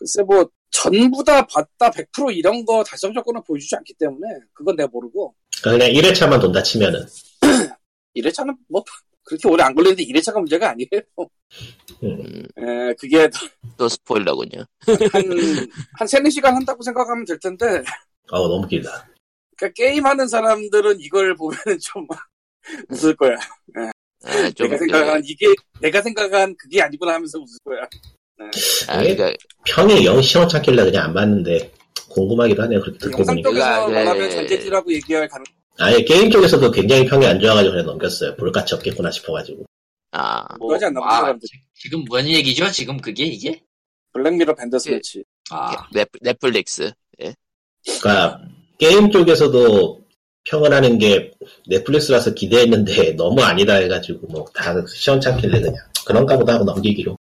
글쎄 뭐 전부 다 봤다 100% 이런 거 달성 조건을 보여주지 않기 때문에 그건 내가 모르고 그냥 1회차만 돈다 치면은, 1회차는 뭐 그렇게 오래 안 걸리는데 1회차가 문제가 아니에요. 음, 에, 그게 또 스포일러군요. 한, 한 3, 4시간 한다고 생각하면 될 텐데 어우, 너무 길다. 그러니까 게임하는 사람들은 이걸 보면은 좀 웃을 거야. 아, 좀 내가 그, 생각한 이게 내가 생각한 그게 아니구나 하면서 웃을 거야. 아, 그러니까 평에 영 시원 찾길래 그냥 안 봤는데, 궁금하기도 하네요. 그렇게 듣고 영상 보니까. 쪽에서 그가, 말하면 네. 전제지라고 얘기할 가능. 아예 게임 쪽에서도 굉장히 평이 안 좋아가지고 그냥 넘겼어요. 볼가치 없겠구나 싶어가지고. 아, 그러지 않나 아. 지- 지금 뭔 얘기죠? 지금 그게 이게? 블랙미러 밴더 스네치. 아, 넷, 넷플릭스. 그러니까 게임 쪽에서도 평을 하는 게 넷플릭스라서 기대했는데 너무 아니다 해가지고 뭐 다 시원찮길래 그냥 그런가 보다 하고 넘기기로.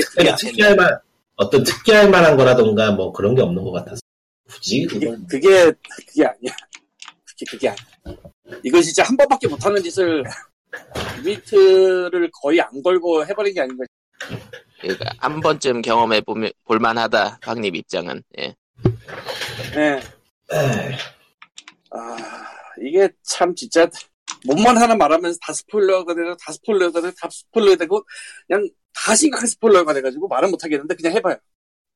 특별히 특이할 만 어떤 특이할 만한 거라던가 뭐 그런 게 없는 것 같아서 굳이 그게 그게 그게 아니야. 그게 그게 아니야. 이거 진짜 한 번밖에 못하는 짓을 리미트를 거의 안 걸고 해버린 게 아닌가. 그러니까 한 번쯤 경험해 보면 볼만하다. 박님 입장은. 예. 예. 에이, 아 이게 참 진짜 몸만 하나 말하면서 다 스포일러가 되고 다 스포일러가 되고 다 스포일러가 되고 그냥 다 심각한 스포일러가 돼가지고 말은 못하겠는데 그냥 해봐요.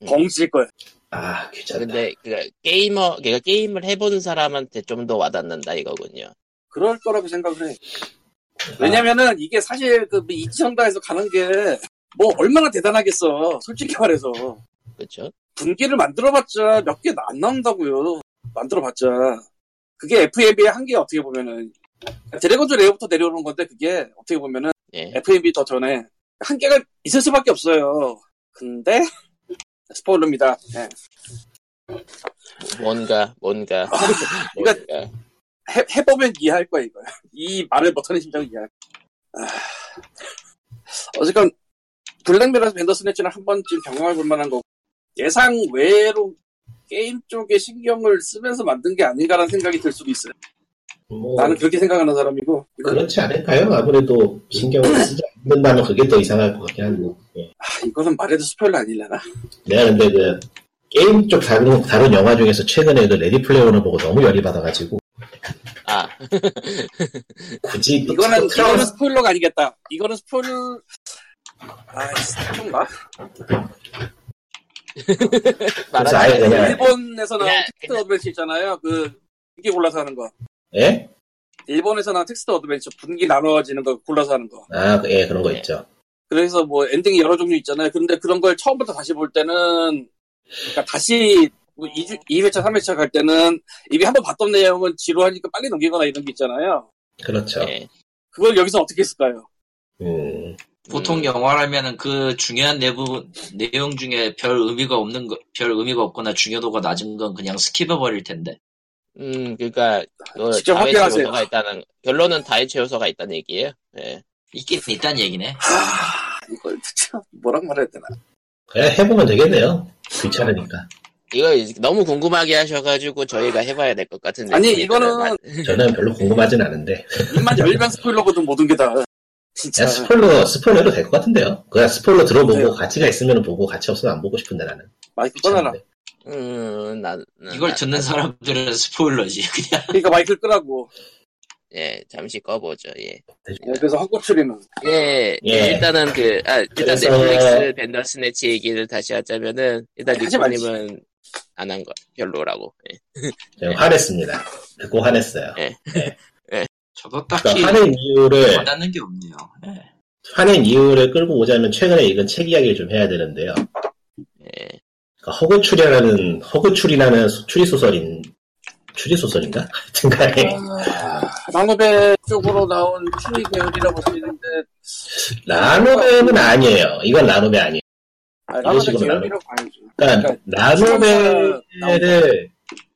음. 벙질 거야. 아 귀찮다. 근데 그 게이머, 그러니까 게임을 해본 사람한테 좀 더 와닿는다 이거군요. 그럴 거라고 생각을 해. 왜냐면은 이게 사실 그 이지선다에서 가는 게 뭐 얼마나 대단하겠어. 솔직히 말해서. 그렇죠? 분기를 만들어봤자 몇 개 안 나온다고요. 만들어봤자. 그게 FMV의 한계 어떻게 보면은. 드래곤즈 레어부터 내려오는 건데 그게 어떻게 보면은 예. FMV 더 전에 한계가 있을 수밖에 없어요. 근데 스포일러입니다. 예. 뭔가 뭔가 그러니까 뭔가 해, 해보면 이해할 거야 이거. 이 말을 못하는 심정을 이해할 거야. 아, 어쨌건 블랙미러스 벤더스네치는 한 번쯤 경험해 볼 만한 거고 예상 외로 게임 쪽에 신경을 쓰면서 만든 게 아닌가라는 생각이 들 수도 있어요. 뭐 나는 그렇게 생각하는 사람이고 이거, 그렇지 않을까요? 아무래도 신경을 쓰지 않는다면 그게 더 이상할 것 같긴 하고. 예. 아, 이거는 말해도 스포일러 아니려나? 내가 근데 그 게임 쪽 다른, 다른 영화 중에서 최근에 그 Ready Player를 보고 너무 열이 받아가지고 아 굳이 또 이거는 또 이거는 스포일러가 아니겠다. 이거는 스포일 아, 스포인가? 그래서 아예 그냥 일본에서 나온 text adventure 있잖아요. 그 분기 골라서 하는 거. 예? 일본에서 나온 text adventure 분기 나눠지는 거 골라서 하는 거. 아, 예, 그런 거 있죠. 그래서 뭐 엔딩이 여러 종류 있잖아요. 근데 그런 걸 처음부터 다시 볼 때는 그러니까 다시 뭐 2주, 2회차, 3회차 갈 때는 이미 한 번 봤던 내용은 지루하니까 빨리 넘기거나 이런 게 있잖아요. 그렇죠. 예. 그걸 여기서 어떻게 했을까요? 음, 보통 음. 영화라면은 그 중요한 내부 내용 중에 별 의미가 없는 거, 별 의미가 없거나 중요도가 낮은 건 그냥 skip해 버릴 텐데. 음 그러니까 그 직접 다회체 확인하세요. 요소가 있다는 결론은 다회체 요소가 있다는 얘기예요. 예. 있긴 있단 얘기네. 하, 이걸 참 뭐라고 말해야 되나? 그냥 해보면 되겠네요. 귀찮으니까. 이거 너무 궁금하게 하셔가지고 저희가 해봐야 될 것 같은 아니, 이거는. 저는 별로 궁금하진 않은데. 입만 열면 스포일러거든 모든 게 다. 진짜. 스포일러, 스포일러도 될 것 같은데요. 그냥 스포일러 들어보고 네. 가치가 있으면 보고 가치 없으면 안 보고 싶은데 나는. 마이크 꺼내라. 음, 나, 나- 이걸 나- 듣는 나- 사람들은 스포일러지 그냥. 그러니까 마이크를 끄라고. 예, 잠시 꺼보죠. 예. 예, 그래서 헛고추리는. 예, 예. 일단은 그, 아, 일단 그래서- 넷플릭스 벤더스네치 얘기를 다시 하자면은, 일단. 니코님은 안 한 거, 별로라고. 예. 제가 화냈습니다. 듣고 화냈어요. 저도 딱히 그러니까 화낸 이유를, 와닿는 게 없네요. 예. 화낸 이유를 끌고 오자면 최근에 읽은 책 이야기를 좀 해야 되는데요. 예. 그러니까 허구추리라는, 허구추리라는 소- 추리소설인, 추리소설인가? 하여튼 간에, 나노베 쪽으로 나온 추리 계열이라고 볼 수 있는데, 라노베는 아니에요. 이건 라노베 아니에요. 아, 나노베 식으로 계열이라고 봐야죠. 그러니까 라노베를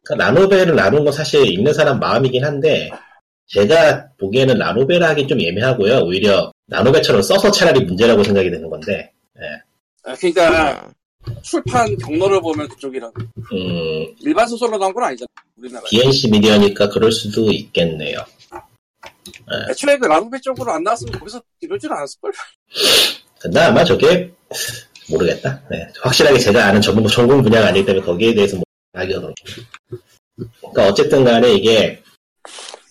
그러니까 라노베를 나눈 건 사실 읽는 사람 마음이긴 한데 제가 보기에는 라노베를 하긴 좀 애매하고요. 오히려 라노베처럼 써서 차라리 문제라고 생각이 되는 건데 아, 그러니까 아, 출판 경로를 보면 그쪽이라고. 음, 일반 소설로 나온 건 아니잖아. 우리나라. BNC 미디어니까 그럴 수도 있겠네요. 애초에 그 라노베 쪽으로 안 나왔으면 거기서 이럴 줄 알았을걸? 근데 아마 저게 모르겠다. 네, 확실하게 제가 아는 전문 전공 분야가 아니기 때문에 거기에 대해서 뭐 어려워. 그러니까 어쨌든 간에 이게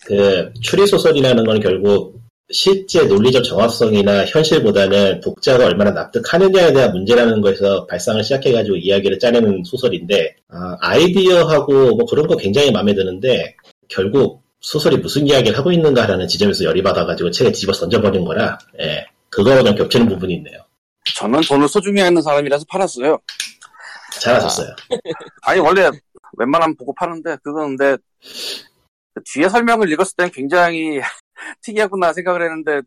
그 추리 소설이라는 건 결국 실제 논리적 정확성이나 현실보다는 독자가 얼마나 납득하느냐에 대한 문제라는 거에서 발상을 시작해가지고 이야기를 짜내는 소설인데 아, 이디어하고뭐 그런 거 굉장히 마음에 드는데 결국 소설이 무슨 이야기를 하고 있는가라는 지점에서 열이 받아가지고 책에 집어 던져버린 거라 예, 그거랑 좀 겹치는 부분이 있네요. 저는 돈을 소중히 하는 사람이라서 팔았어요. 잘하셨어요. 아 니, 원래 웬만하면 보고 파는데, 그건 근데, 그 뒤에 설명을 읽었을 땐 굉장히 특이하구나 생각을 했는데,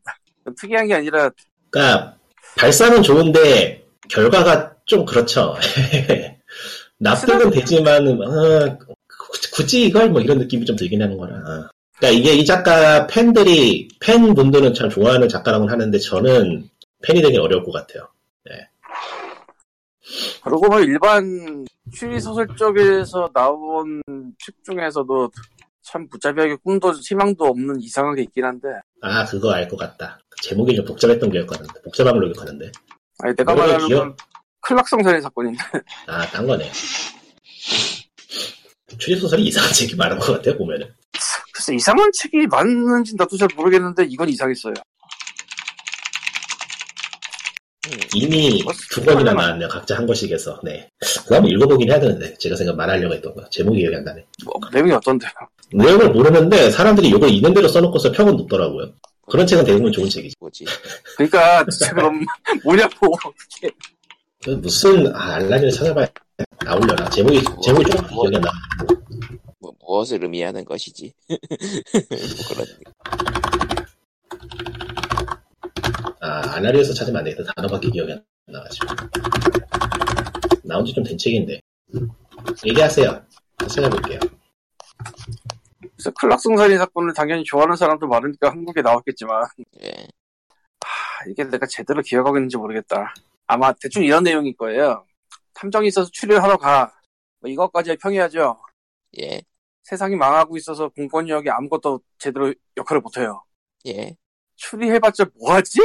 특이한 게 아니라, 그러니까 발상은 좋은데 결과가 좀 그렇죠. 납득은 되지만 어, 굳이 이걸 뭐 이런 느낌이 좀 들긴 하는 거라. 아. 그러니까 이게 이 작가 팬들이 팬분들은 참 좋아하는 작가라고 하는데 저는 팬이 되기 어려울 것 같아요. 그리고 뭐 일반 추리 소설 쪽에서 나온 책 중에서도 참 무자비하게 꿈도 희망도 없는 이상한 게 있긴 한데 아 그거 알 것 같다. 제목이 좀 복잡했던 기억하는데 복잡한 걸로 기억하는데. 아니 내가 말하는 기억- 건 클락성 살인 사건인데 아딴 거네. 추리 소설이 이상한 책이 많은 것 같아요 보면은. 글쎄 이상한 책이 맞는지 나도 잘 모르겠는데 이건 이상했어요 이미 뭐, 두 권이나. 나왔네요. 각자 한 권씩에서. 네. 그거 한번 읽어보긴 해야 되는데 제가 생각 말하려고 했던 거. 제목이 기억이 안 나네. 뭐, 내용이 어떤데요 내용을 모르는데 사람들이 이걸 있는 대로 써놓고서 평은 높더라고요. 그런 책은 대부분 좋은 책이지. 뭐지? 그러니까 그럼 뭐냐고 무슨 아, 알라딘을 찾아봐야 나오려나 제목이 제목이 조금 기억이 안 나. 뭐, 무엇을 의미하는 것이지? 뭐 그런 아 알라딘에서 찾으면 안 되겠다. 단어밖에 기억이 안 나가지고 나온 지 좀 된 책인데 얘기하세요. 찾아볼게요. 그래서 클락성살인 사건을 당연히 좋아하는 사람도 많으니까 한국에 나왔겠지만 예. 아, 이게 내가 제대로 기억하고 있는지 모르겠다 아마 대충 이런 내용일 거예요 탐정이 있어서 추리를 하러 가 뭐 이것까지 평해야죠 예. 세상이 망하고 있어서 공권력이 아무것도 제대로 역할을 못해요 예. 추리해봤자 뭐하지?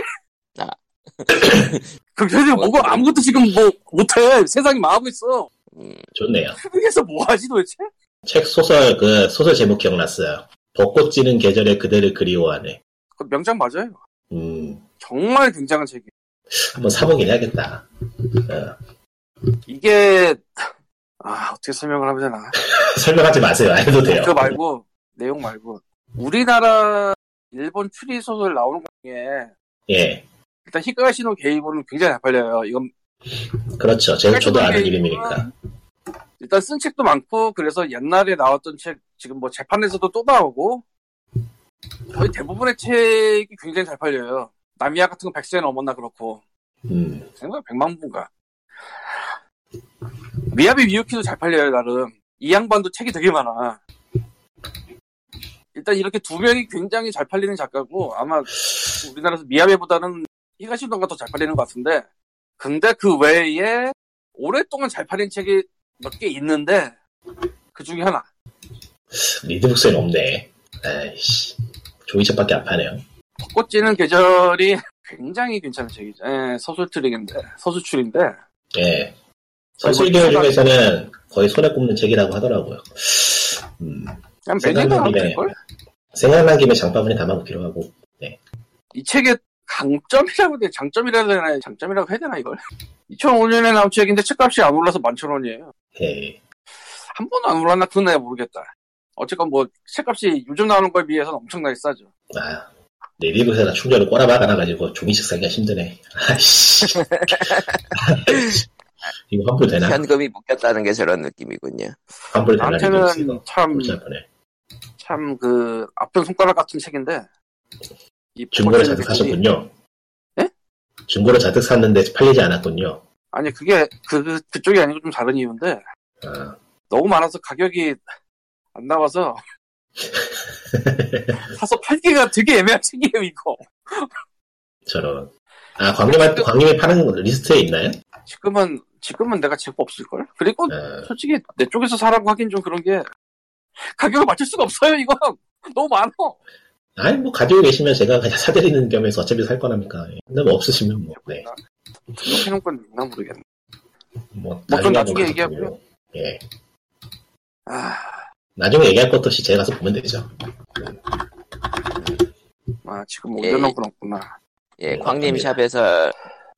아. 그 뭐, 뭐가 아무것도 지금 뭐 못해 세상이 망하고 있어 음, 좋네요. 추리해서 뭐하지 도대체? 책 소설 그 소설 제목 기억났어요. 벚꽃 지는 계절에 그대를 그리워하네. 그 명작 맞아요 음 정말 굉장한 책이 한번 사보긴 해야겠다. 어, 이게 아 어떻게 설명을 하면 되나 설명하지 마세요. 안 해도 돼요. 그 말고 내용 말고 우리나라 일본 추리 소설 나오는 것 중에 예, 일단 히가시노 게이보는 굉장히 잘 팔려요. 이건 그렇죠. 제, 저도 아는 이름이니까. 일단 쓴 책도 많고 그래서 옛날에 나왔던 책 지금 뭐 재판에서도 또 나오고 거의 대부분의 책이 굉장히 잘 팔려요. 나미야 같은 거 100세 넘었나 그렇고 음, 생각 100만 부인가. 미야비 미유키도 잘 팔려요 나름. 이 양반도 책이 되게 많아. 일단 이렇게 두 명이 굉장히 잘 팔리는 작가고 아마 우리나라에서 미야베보다는 히가시노가 더 잘 팔리는 것 같은데 근데 그 외에 오랫동안 잘 팔린 책이 몇 개 있는데 그 중에 하나 리드북스엔 없네. 아이씨, 종이책밖에 안 파네요. 벚꽃 지는 계절이 굉장히 괜찮은 책이죠. 예, 서술트릭인데 서술출인데 예, 서술 계열 중에서는 거의 손에 꼽는 책이라고 하더라고요. 음, 그냥 생각난 김에? 생각난 김에 장바구니 담아놓기로 하고. 이 책의 강점이라고 해야 돼, 장점이라고 해야 되나, 장점이라고 해야 되나, 이걸? 2005년에 나온 책인데 책값이 안 올라서 11,000원이에요. 예, 한 번도 안 올랐나? 그건 내가 모르겠다. 어쨌건 뭐, 책값이 요즘 나오는 거에 비해서는 엄청나게 싸죠. 아, 리드북스에다 충전을 꼬라박아놔가지고 종이책 사기가 힘드네. 아이씨. 이거 환불 되나? 현금이 묶였다는 게 저런 느낌이군요. 환불 되나? 이거. 참. 참 그, 아픈 손가락 같은 책인데, 이 중고로 벚꽃 잔뜩 사셨군요. 예? 중고로 잔뜩 샀는데 팔리지 않았군요. 아니, 그게, 그, 그, 그쪽이 아니고 좀 다른 이유인데, 아, 너무 많아서 가격이 안 나와서, 사서 팔기가 되게 애매한 책이에요, 이거. 저런. 아, 광림이, 광림이 파는 리스트에 있나요? 지금은 지금은 내가 재고 없을 걸? 그리고 아, 솔직히 내 쪽에서 사라고 하긴 좀 그런 게 가격을 맞출 수가 없어요 이거 너무 많어 아니, 뭐, 가지고 계시면 제가 그냥 사드리는 겸해서 어차피 살 거라니까. 근데 뭐, 없으시면 뭐, 네. 등록해놓은 건 있나 모르겠네 뭐, 뭐, 나중에 가서 얘기하고요. 예. 아, 나중에 얘기할 것도 없이 제가 가서 보면 되죠. 아 지금 예. 올려놓은 건 없구나 예, 네, 광림 샵에서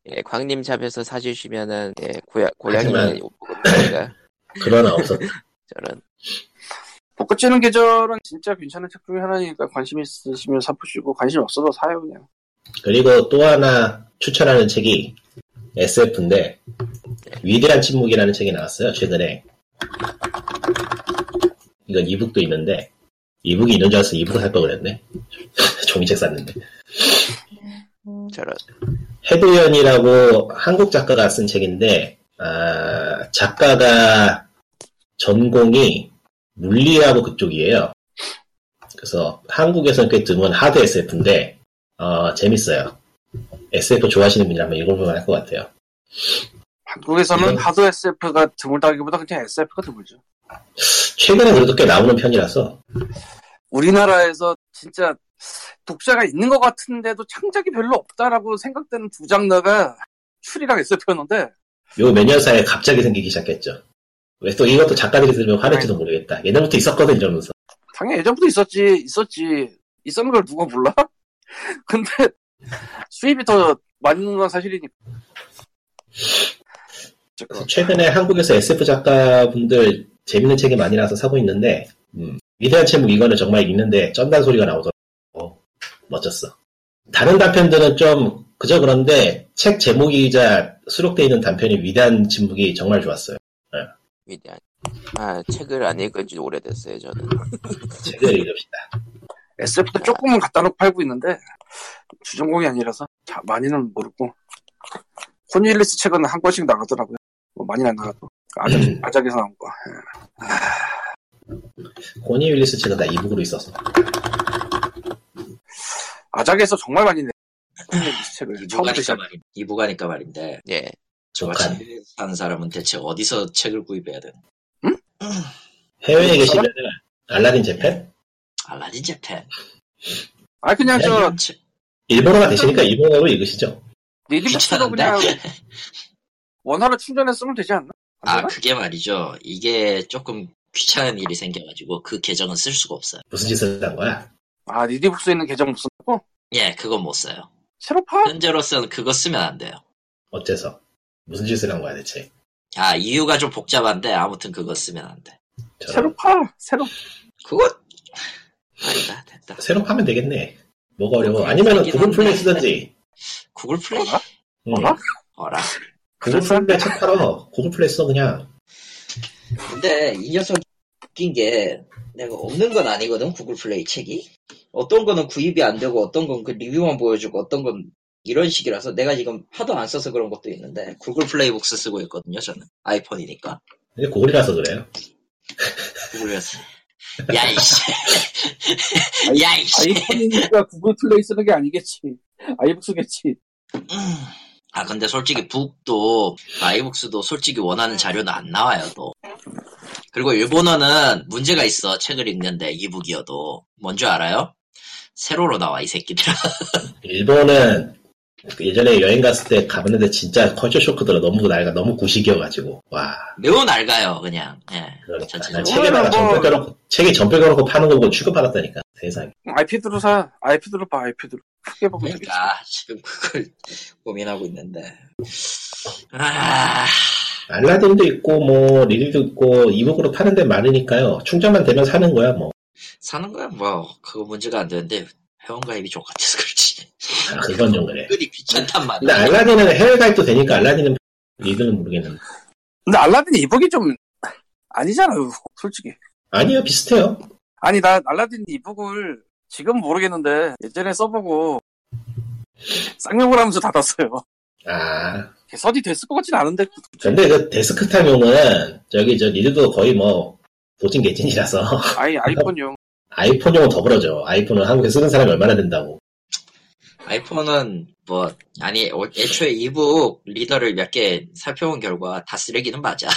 예, 광림 샵에서 사주시면은 예, 고야, 고양이 하지만- 옷보니까 그러나 없었, 저런 벚꽃 지는 계절은 진짜 괜찮은 책 중에 하나니까 관심 있으시면 사보시고 관심 없어도 사요 그냥 그리고 또 하나 추천하는 책이 SF인데, 위대한 침묵이라는 책이 나왔어요, 최근에. 이건 이북도 있는데, 이북이 있는 줄 알아서 이북을 살걸 그랬네. 종이책 샀는데. 저런 해도연이라고 한국 작가가 쓴 책인데, 아, 작가가 전공이 물리하고 그쪽이에요. 그래서 한국에서는 꽤 드문 하드 SF인데 어, 재밌어요. SF 좋아하시는 분이라면 읽어볼만 할것 같아요. 한국에서는 이건- 하드 SF가 드물다기보다 그냥 SF가 드물죠. 최근에 그래도 꽤 나오는 편이라서 우리나라에서 진짜 독자가 있는 것 같은데도 창작이 별로 없다라고 생각되는 두 장르가 추리랑 SF였는데 요 몇 년 사이에 갑자기 생기기 시작했죠. 왜 또 이것도 작가들이 들으면 화낼지도 모르겠다. 예전부터 있었거든 이러면서. 당연히 예전부터 있었지 있었지 있었는 걸 누가 몰라? 근데 수입이 더는건 사실이니까 그래서 최근에 한국에서 SF 작가분들 재밌는 책이 많이 나와서 사고 있는데 음, 위대한 침묵 이거는 정말 읽는데 쩐단 소리가 나오더라고. 어, 멋졌어. 다른 단편들은 좀 그저 그런데 책 제목이자 수록되어 있는 단편이 위대한 침묵이 정말 좋았어요. 위대한. 아, 책을 안 읽은 지 오래됐어요, 저는. 책을 읽읍시다. SF도 조금은 갖다 놓고 팔고 있는데 주전공이 아니라서 자, 많이는 모르고 코니 윌리스 책은 한 권씩 나가더라고요 뭐 많이 안 나가도 아작, 아작에서 나온 거 코니 윌리스 책은 다 e-book으로 있어서. 아작에서 정말 많이 내 책을 시작 말인 e-book 하니까 말인데 예. 저같이 북한. 해외에 사는 사람은 대체 어디서 책을 구입해야 되는? 해외에 계시면은 알라딘 재팬? 알라딘 재팬. 아 그냥 저. 일본어가 되시니까 일본어로 읽으시죠. 리디북스로 그냥 충전해 쓰면 되지 않나? 안 아? 그게 말이죠. 이게 조금 귀찮은 일이 생겨가지고 그 계정은 쓸 수가 없어요. 무슨 짓을 한 거야? 아 리디북스에 있는 계정 못 쓴다고? 예, 그건 못 써요. 새로 파? 현재로서는 그거 쓰면 안 돼요. 어째서? 무슨 짓을 한 거야 대체? 아 이유가 좀 복잡한데 아무튼 그거 쓰면 안 돼. 저런. 새로 파? 새로 그거 아니다 됐다. 새로 파면 되겠네. 뭐가 어려워? 아니면은 구글 플레이 쓰든지. 구글 플레이 어라? 응. 어라? 어라. 구글 플레이 책 팔아. 구글 플레이 써 그냥. 근데 이 녀석 웃긴 게 내가 없는 건 아니거든 구글 플레이 책이 어떤 거는 구입이 안 되고 어떤 건 그 리뷰만 보여주고 어떤 건 이런 식이라서 내가 지금 하도 안 써서 그런 것도 있는데. 구글 플레이 북스 쓰고 있거든요 저는. 아이폰이니까. 근데 구글이라서 그래요. 구글에서. 야이씨. 야이씨. 아이폰이니까 구글 플레이 쓰는 게 아니겠지. 아이북스겠지. 음. 아 근데 솔직히 북도 아이북스도 솔직히 원하는 자료는 안 나와요 또. 그리고 일본어는 문제가 있어 책을 읽는데 이북이어도. 뭔지 알아요? 세로로 나와 이 새끼들아. 일본은 예전에 여행 갔을 때 가봤는데 진짜 컬처 쇼크더라. 너무 나이가 너무 구식이어가지고 와. 매우 낡아요 그냥 예. 그러니까. 난 책에다가 뭐- 전표 껴놓고 책에 전표 껴놓고 파는 거 보고 취급받았다니까 세상에. 아이패드로 사 아이패드로 봐 아이패드로 크게 보면 되겠지 그러니까 지금 그걸 고민하고 있는데 아 알라딘도 있고 뭐 리딜도 있고 이북으로 파는 데 많으니까요. 충전만 되면 사는 거야 뭐. 사는 거야 뭐 그거 문제가 안 되는데 회원가입이 족같아서 그렇지. 아, 그건 좀 그래. 은근히 귀찮단 근데 말이야. 알라딘은 해외 가입도 되니까 알라딘은 리드는 모르겠는데. 근데 알라딘 이북이 좀 아니잖아요 솔직히. 아니요 비슷해요. 아니 나 알라딘 이북을 지금 모르겠는데 예전에 써보고 쌍욕을 하면서 닫았어요. 아. 개선이 됐을 것 같진 않은데. 근데 그 데스크탑용은 저기 저 리드도 거의 뭐 도찐 개찐이라서. 아이 아이폰용 아이폰용은 더 그러죠. 아이폰은 한국에 쓰는 사람이 얼마나 된다고. 아이폰은 뭐 아니 어, 애초에 이북 리더를 몇 개 살펴본 결과 다 쓰레기는 맞아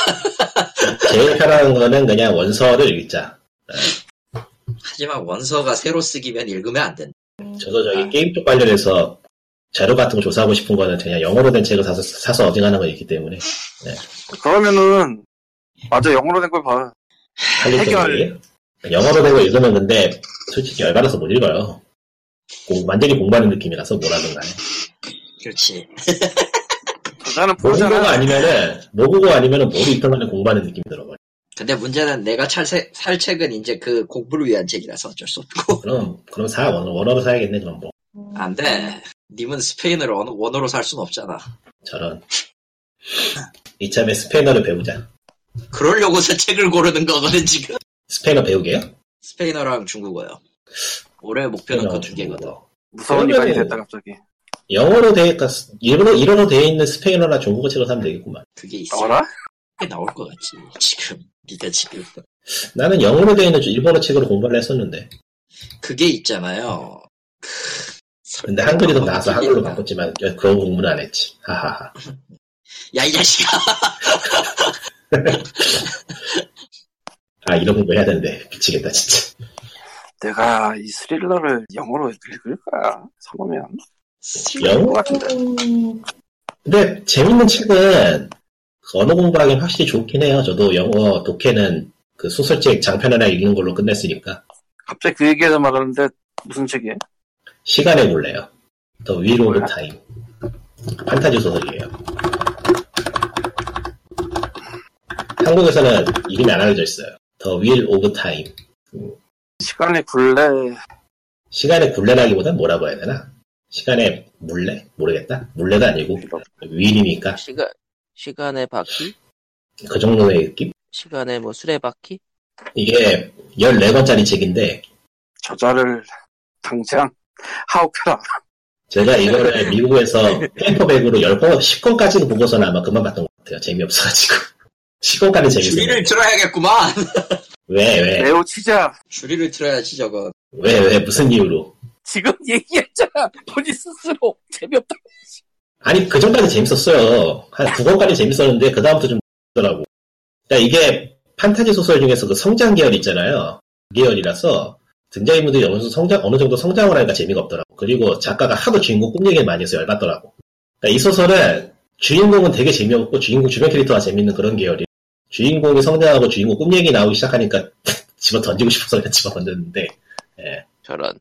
제일 편한 거는 그냥 원서를 읽자. 하지만 원서가 새로 쓰기면 읽으면 안 된다 저도 저기 게임 쪽 관련해서 자료 같은 거 조사하고 싶은 거는 그냥 영어로 된 책을 사서, 사서 어딩하는 거 있기 때문에 그러면은 맞아 영어로 된 걸봐 할일 해결. 영어로 된거 읽으면 근데 솔직히 열받아서 못 읽어요. 공- 완전히 공부하는 느낌이라서 뭐라든 간에. 그렇지 모국어가 보잖아 아니면은 모국어 아니면은 읽던 간에 공부하는 느낌이 들어버려. 근데 문제는 내가 찰, 세- 살 책은 이제 그 공부를 위한 책이라서 어쩔 수 없고 그럼 그럼 사 원, 원어로 사야겠네 그럼 뭐 안 돼 님은 스페인어를 원- 원어로 살 순 없잖아 저런 이참에 스페인어를 배우자. 그러려고서 책을 고르는 거거든 지금 스페인어 배우게요? 스페인어랑 중국어요 올해 목표는 그 두 개거든. 무서운 이간이 됐다 갑자기 영어로 돼, 그러니까 일본어, 일어로 돼 있는 스페인어나 중국어 책을 사면 되겠구만. 그게 있어 어라? 게 나올 것 같지 지금 네가 지금 나는 영어로 되어 있는 일본어 책으로 공부를 했었는데. 그게 있잖아요. 근데 한글이 더 나와서 한글로 바꿨지만 그런 공부는 안 했지. 하하하. 야 이 자식아. 아 이런 공부 해야 되는데 미치겠다 진짜. 내가 이 스릴러를 영어로 읽을까? 사보면. 영어 같은데. 근데 재밌는 책은 언어 공부하기는 확실히 좋긴 해요. 저도 영어 독해는 그 소설책 장편 하나 읽는 걸로 끝냈으니까 갑자기 그 얘기해서 말하는데, 무슨 책이에요? 시간의 굴레요. The Wheel of Time. 판타지 소설이에요. 한국에서는 이름이 안 알려져 있어요. The Wheel of Time. 시간의 굴레, 시간의 굴레라기보다 뭐라고 해야 되나? 시간의 물레? 모르겠다. 물레가 아니고 wheel이니까 시간 시간의 바퀴? 그 정도의 느낌? 시간의 뭐 수레바퀴? 이게 14권짜리 책인데 저자를 당장 하옥하라. 제가 이거를 미국에서 페이퍼백으로 10권, 10권까지도 보고서는 아마 그만 봤던 것 같아요. 재미없어가지고. 10권까지 재밌어요. 줄이를 틀어야겠구만. 왜, 왜, 레오 치자. 줄이를 틀어야지 저거. 왜, 왜, 무슨 이유로? 지금 얘기했잖아. 본인 스스로. 재미없다. 아니, 그 전까지 재밌었어요. 한 9권까지 재밌었는데, 그다음부터 좀, 더라고. 그러니까 이게 판타지 소설 중에서 그 성장 계열 있잖아요. 그 계열이라서, 등장인물들이 어느 정도 성장, 어느 정도 성장을 하니까 재미가 없더라고. 그리고 작가가 하도 주인공 꿈 얘기를 많이 해서 열받더라고. 그러니까 이 소설은 주인공은 되게 재미없고 주인공 주변 캐릭터가 재밌는 그런 계열이. 주인공이 성장하고 주인공 꿈 얘기 나오기 시작하니까 집어 던지고 싶어서 그냥 집어 던졌는데, 예. 저런.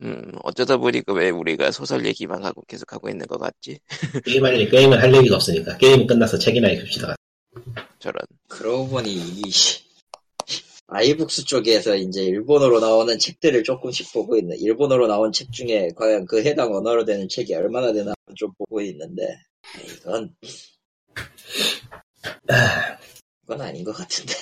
음, 어쩌다 보니까 왜 우리가 소설 얘기만 하고 계속 하고 있는 것 같지? 게임할, 게임을 할 얘기가 없으니까. 게임 끝나서 책이나 읽읍시다. 저런. 그러고 보니 이 아이북스 쪽에서 이제 일본어로 나오는 책들을 조금씩 보고 있는 일본어로 나온 책 중에 과연 그 해당 언어로 되는 책이 얼마나 되나 좀 보고 있는데 이건 이 건 아닌 것 같은데.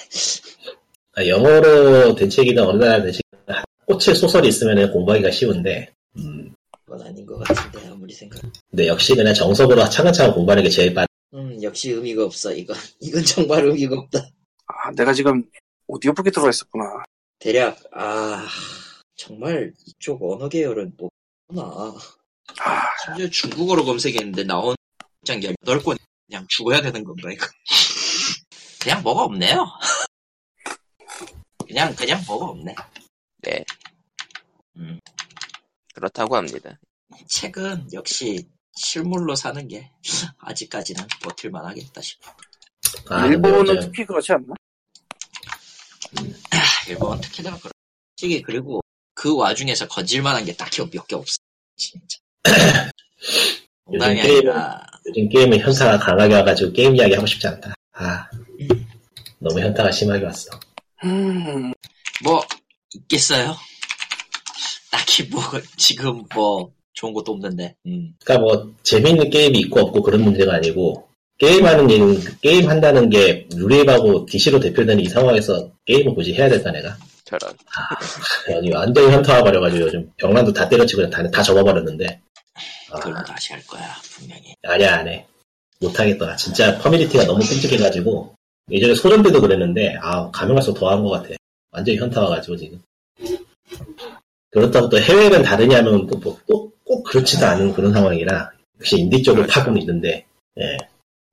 아, 영어로 된 책이든 어느 나라 된 책이든 꽂힐 소설이 있으면 공부하기가 쉬운데, 음, 이건 아닌 것 같은데 아무리 생각 근데 역시 그냥 정석으로 차근차근 공부하는 게 제일 빠르. 음 역시 의미가 없어 이건. 이건 정말 의미가 없다. 아, 내가 지금 오디오북에 들어가 있었구나. 대략 아 정말 이쪽 언어 계열은 뭐구나. 아, 심지어 중국어로 검색했는데 나온 장 18권 그냥 죽어야 되는 건가 이거 그냥 뭐가 없네요 그냥 그냥 뭐가 없네 네. 음. 그렇다고 합니다. 책은 역시 실물로 사는 게 아직까지는 버틸만 하겠다 싶어 아, 일본은 특히 그렇지 않나? 일본 특히나 그런 솔직히 그리고 그 와중에서 건질만한 게 딱히 몇 개 없어 진짜 요즘 게임은- 요즘 게임은 현타가 강하게 와가지고 게임 이야기 하고 싶지 않다. 아, 너무 현타가 심하게 왔어. 음, 뭐 있겠어요? 딱히 뭐 지금 뭐 좋은 것도 없는데. 음. 그러니까 뭐 재미있는 게임이 있고 없고 그런 문제가 아니고 게임하는 일, 게임 한다는 게 루리앱하고 DC로 대표되는 이 상황에서 게임을 굳이 해야 될까 내가? 저런. 여기 완전히 현타가 버려가지고 요즘 병란도 다 때려치고 그냥 다, 다 접어버렸는데. 아, 그럼 다시 할 거야 분명히. 아니야 안 해. 못하겠더라. 진짜 커뮤니티가 너무 끔찍해가지고 예전에 소년 때도 그랬는데 아 가면 갈수록 더한 것 같아. 완전히 현타 와가지고 지금. 그렇다고 또 해외는 다르냐면 또꼭 그렇지도 않은 그런 상황이라 역시 인디 쪽을 파고는 있는데 예.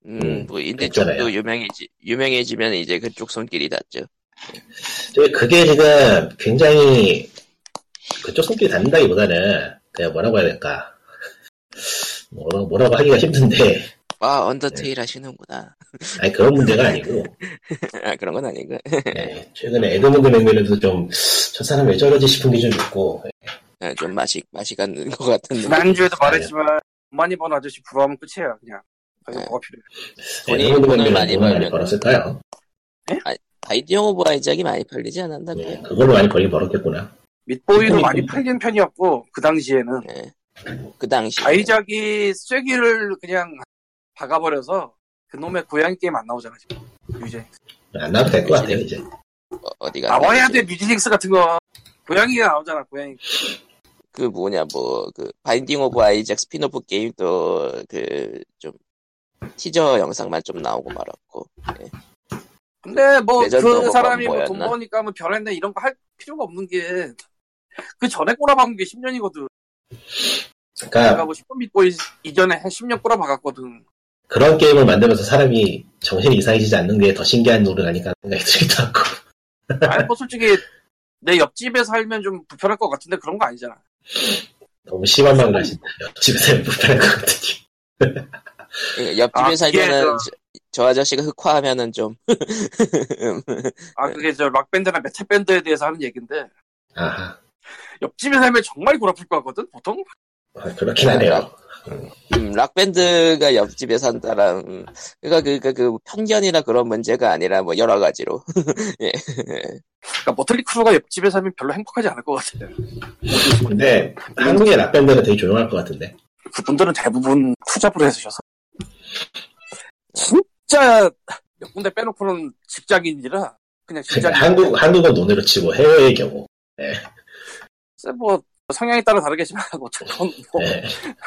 음, 음, 뭐 인디 있잖아요. 쪽도 유명해지 유명해지면 이제 그쪽 손길이 닿죠. 저 그게 지금 굉장히 그쪽 손길이 닿는다기보다는 그냥 뭐라고 해야 될까? 뭐라고, 뭐라고 하기가 힘든데 아 Undertale 하시는구나. 아니 그런 문제가 아니고 아 그런 건 아니고. 예, 최근에 에드문드 맥밀런도 좀 저 사람 왜 저러지 싶은 게 좀 있고 아, 좀 맛이 맛이 가는 것 같은데. 지난주에도 말했지만 돈 많이 번 아저씨 부러우면 끝이야 그냥 그래서 네. 뭐가 필요해 돈이 에드문드 많이 벌면 벌었을까요? Binding of Isaac이 많이 팔리지 않았나? 예, 그걸로 많이 벌긴 벌었겠구나 Meat Boy도 Meat Boy. 많이 팔린 편이었고 그 당시에는 예. 그 당시. 아이작이 쐐기를 그냥 박아버려서 그놈의 고양이 게임 안 나오잖아 지금 이제 안 나와도 될 것 같아요 이제 어, 어디가 나와야 돼 Mewgenics 같은 거 고양이가 나오잖아 고양이 그 뭐냐 뭐 그 Binding of Isaac spin-off 게임도 그 좀 티저 영상만 좀 나오고 말았고. 근데 뭐 그 사람이 뭐? 돈 버니까 뭐 별했네 이런 거 할 필요가 없는 게 그 전에 꼬라박은 게 10년이거든. 내가 그러니까 뭐 10년 믿고 이- 이전에 한 10년 꼬라박았거든. 그런 게임을 만들면서 사람이 정신이 이상해지지 않는 게 더 신기한 노릇 아닐까 생각이 들기도 하고. 아니 뭐 솔직히 내 옆집에 살면 좀 불편할 것 같은데 그런 거 아니잖아. 너무 심한 말을 하신다. 집에서 불편할 것 같으니. 예, 옆집에 아, 살면은 저- 저, 저 아저씨가 흑화하면은 좀 아 그게 저 락밴드나 메탈 밴드에 대해서 하는 얘기인데 아하. 옆집에 살면 정말 골 아플 거 같거든 보통. 아, 그렇긴 하네요. 음, 락밴드가 옆집에 산다랑 그러니까 그, 그, 그 편견이나 그런 문제가 아니라 뭐 여러 가지로 그러니까 모틀리 크루가 옆집에 살면 별로 행복하지 않을 것 같아요. 근데 한국의 락밴드는 되게 조용할 것 같은데. 그분들은 대부분 투잡으로 해주셔서 진짜 몇 군데 빼놓고는 직장인이라 그냥 직장인. 그러니까 한국, 한국은 논으로 치고 해외의 경우. 글쎄 뭐 성향에 따라 다르겠지만 어쨌건 뭐 네.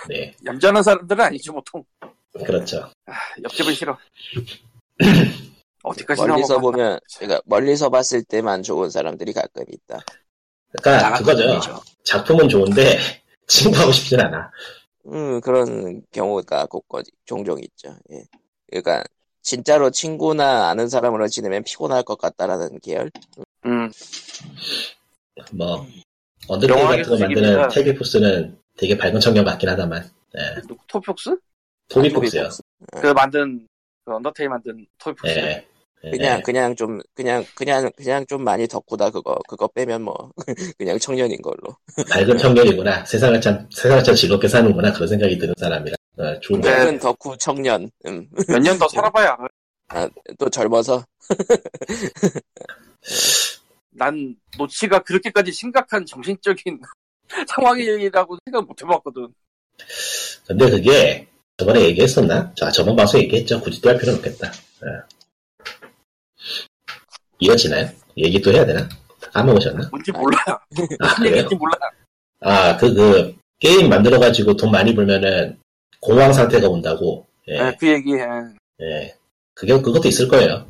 네. 얌전한 사람들은 아니죠 보통. 그렇죠. 옆집은 싫어. 어디까지 멀리서? 보면 그러니까 멀리서 봤을 때만 좋은 사람들이 가끔 있다. 그러니까 그거죠. 장학금이죠. 작품은 좋은데 친구하고 싶진 않아. 음 그런 경우가 곳곳 종종 있죠. 예. 그러니까 진짜로 친구나 아는 사람으로 지내면 피곤할 것 같다라는 계열. 음, 뭐 Undertale 같은 거 만드는. 토비 폭스는 되게 밝은 청년 같긴 하다만. 네. 누구 토픽스? 토비 폭스요. 그 만든 그 Undertale 만든 토픽스. 네. 그냥 네. 그냥 좀 그냥 그냥 그냥 좀 많이 덕후다 그거 그거 빼면 뭐 그냥 청년인 걸로. 밝은 청년이구나. 세상을 참 세상을 참 즐겁게 사는구나 그런 생각이 드는 사람이라. 어, 좋은. 밝은 덕후 청년. 음. 몇년 더 살아봐야 알아. 또 젊어서 난 노치가 그렇게까지 심각한 정신적인 상황이라고 생각 못 해봤거든. 근데 그게 저번에 얘기했었나? 자, 저번 방송 에 얘기했죠. 굳이 또할 필요는 없겠다. 예. 이어지나요? 얘기 또 해야 되나? 까먹으셨나? 뭔지 몰라. 아, 그래요? 얘기인지 몰라. 아, 그, 그, 게임 만들어가지고 돈 많이 벌면은 공황 상태가 온다고. 예, 네, 그 얘기. 해. 예. 그게, 그것도 있을 거예요.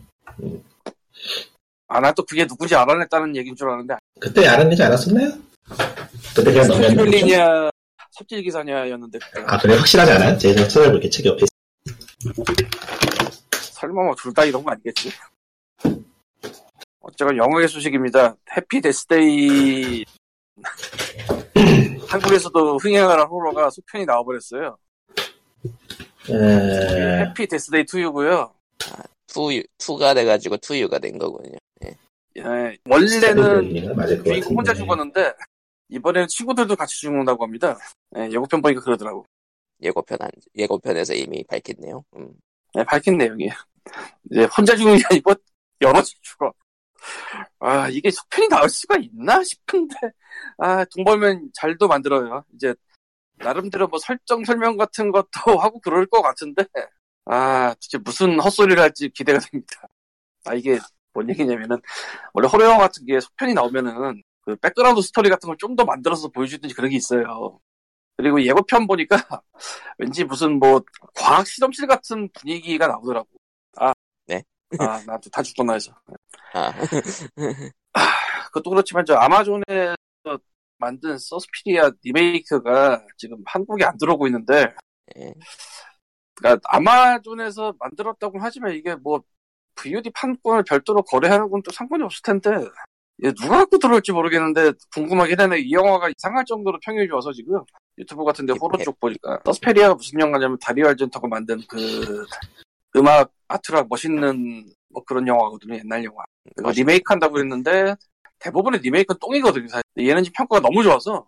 아, 나또 그게 누군지 알아냈다는 얘기인 줄 알았는데. 그때 알아내지 않았었나요? 그때 그냥 넘겼는데. 스피블리냐, 삽질 기사냐였는데. 아, 그래? 확실하지 않아요? 제가 찾아볼게. 책 옆에 있 설마 뭐 둘 다 이런 거 아니겠지? 어쨌건 영화 소식입니다. 해피 데스데이 한국에서도 흥행하는 호러가 속편이 나와버렸어요. 에... 해피 데스데이 2U고요. to two가 돼가지고 2U가 된 거군요. 예, 원래는 주인공 혼자. 죽었는데 이번에는 친구들도 같이 죽는다고 합니다. 예, 예고편 보니까 그러더라고. 예고편 안, 예고편에서 이미 밝혔네요. 음. 네, 밝힌 내용이에요. 이제 혼자 죽는 게 아니고 여럿이 죽어. 아 이게 속편이 나올 수가 있나 싶은데 아 돈 벌면 잘도 만들어요. 이제 나름대로 뭐 설정 설명 같은 것도 하고 그럴 것 같은데 아 진짜 무슨 헛소리를 할지 기대가 됩니다. 아 이게 뭔 얘기냐면은 원래 호러 영화 같은 게 속편이 나오면은 그 background story 같은 걸 좀 더 만들어서 보여주든지 그런 게 있어요. 그리고 예고편 보니까 왠지 무슨 뭐 과학 실험실 같은 분위기가 나오더라고. 아, 네. 아, 나도 다 죽었나 해서. 아, 그것도 그렇지만 저 아마존에서 만든 서스피리아 리메이크가 지금 한국에 안 들어오고 있는데, 예. 그러니까 아마존에서 만들었다고 하지만 이게 뭐 VOD 판권을 별도로 거래하는 건 또 상관이 없을 텐데, 이게 누가 갖고 들어올지 모르겠는데 궁금하긴 하네. 이 영화가 이상할 정도로 평이 좋아서 지금 유튜브 같은데 호러 쪽 보니까 서스페리아가 무슨 영화냐면 다리오 알젠토가 만든 그 음악 art rock 멋있는 뭐 그런 영화거든요. 옛날 영화. 그거 리메이크 한다고 했는데 대부분의 리메이크는 똥이거든요. 사실. 얘는 지금 평가가 너무 좋아서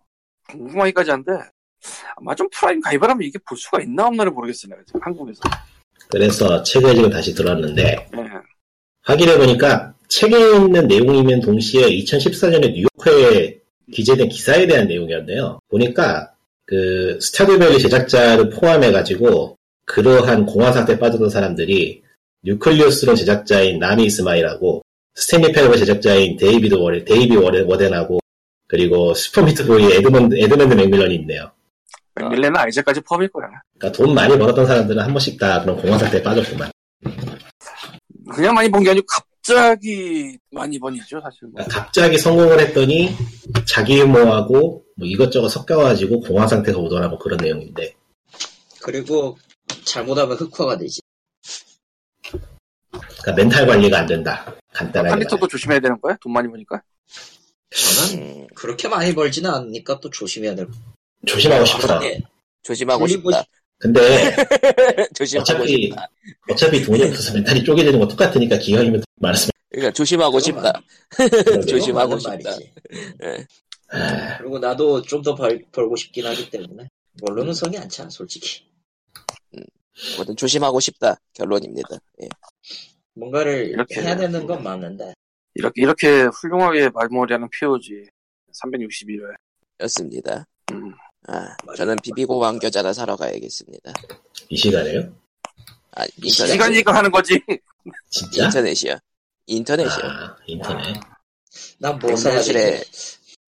궁금하기까지 한데 아마존 프라임 가입을 하면 이게 볼 수가 있나 없나를 모르겠어요. 한국에서. 그래서 책을 지금 다시 들었는데, 예. 확인해보니까 책에 있는 내용이면 동시에 2014년에 뉴욕회에 기재된 기사에 대한 내용이었네요. 보니까 그 스타듀밸리 제작자를 포함해가지고 그러한 공화 사태에 빠졌던 사람들이 뉴클리오스론 제작자인 나미 이스마일하고 스탠리 페러의 제작자인 데이비드 워렌, 데이비 워렌, 워덴하고 그리고 슈퍼미트 보이 에드먼드, 에드먼드 맥밀런이 있네요. 밀레는 아이제까지 포함일 거야. 그러니까 돈 많이 벌었던 사람들은 한 번씩 다 그런 공황 상태에 빠졌구만. 그냥 많이 본 게 아니고 갑자기 많이 번이죠 사실. 뭐. 그러니까 갑자기 성공을 했더니 자기 유머하고 뭐 이것저것 섞여가지고 공황 상태가 오더라고 그런 내용인데 그리고 잘못하면 흑화가 되지. 그러니까 멘탈 관리가 안 된다. 간단하게 말해. 조심해야 되는 거야? 돈 많이 버니까. 저는 음, 그렇게 많이 벌지는 않으니까 또 조심해야 될것 조심하고 싶다. 조심하고 싶다. 근데 조심하고 어차피 싶다. 어차피 돈이 없어서 멘탈이 쪼개지는 건 똑같으니까 기왕이면 많았으면 그러니까 조심하고 싶다. 조심하고 싶다. 말이지. 아, 그리고 나도 좀 더 벌고 싶긴 하기 때문에 원론은 성이 안 차, 솔직히. 뭐든 조심하고 싶다. 결론입니다. 예. 뭔가를 이렇게 해야 되는 건 맞는데 이렇게 이렇게 훌륭하게 말머리하는 POG 361회. 였습니다. 음. 아, 저는 비비고 왕겨자나 사러 가야겠습니다. 이 시간에요? 아, 이 인터넷. 시간 이거 하는 거지. 진짜? 인터넷이요. 인터넷이요. 아, 인터넷. 난뭐 사야 냉동실에?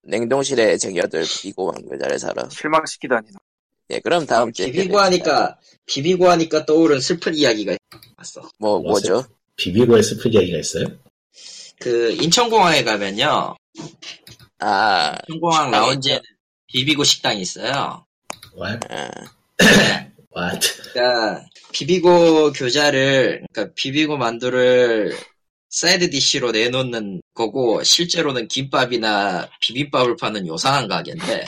냉동실에 쟁여둘 비비고 왕겨자를 사러. 실망시키다니. 예, 그럼 다음 주에. 비비고 하니까 비비고 하니까 떠오른 슬픈 이야기가 있어. 뭐, 뭐죠? 비비고의 스프 이야기가 있어요? 그 인천공항에 가면요, 아, 인천공항 식당이 라운지에 비비고 식당이 있어요. What? 아, What? 그러니까 비비고 교자를, 그러니까 비비고 만두를 side dish로 내놓는 거고 실제로는 김밥이나 비빔밥을 파는 요상한 가게인데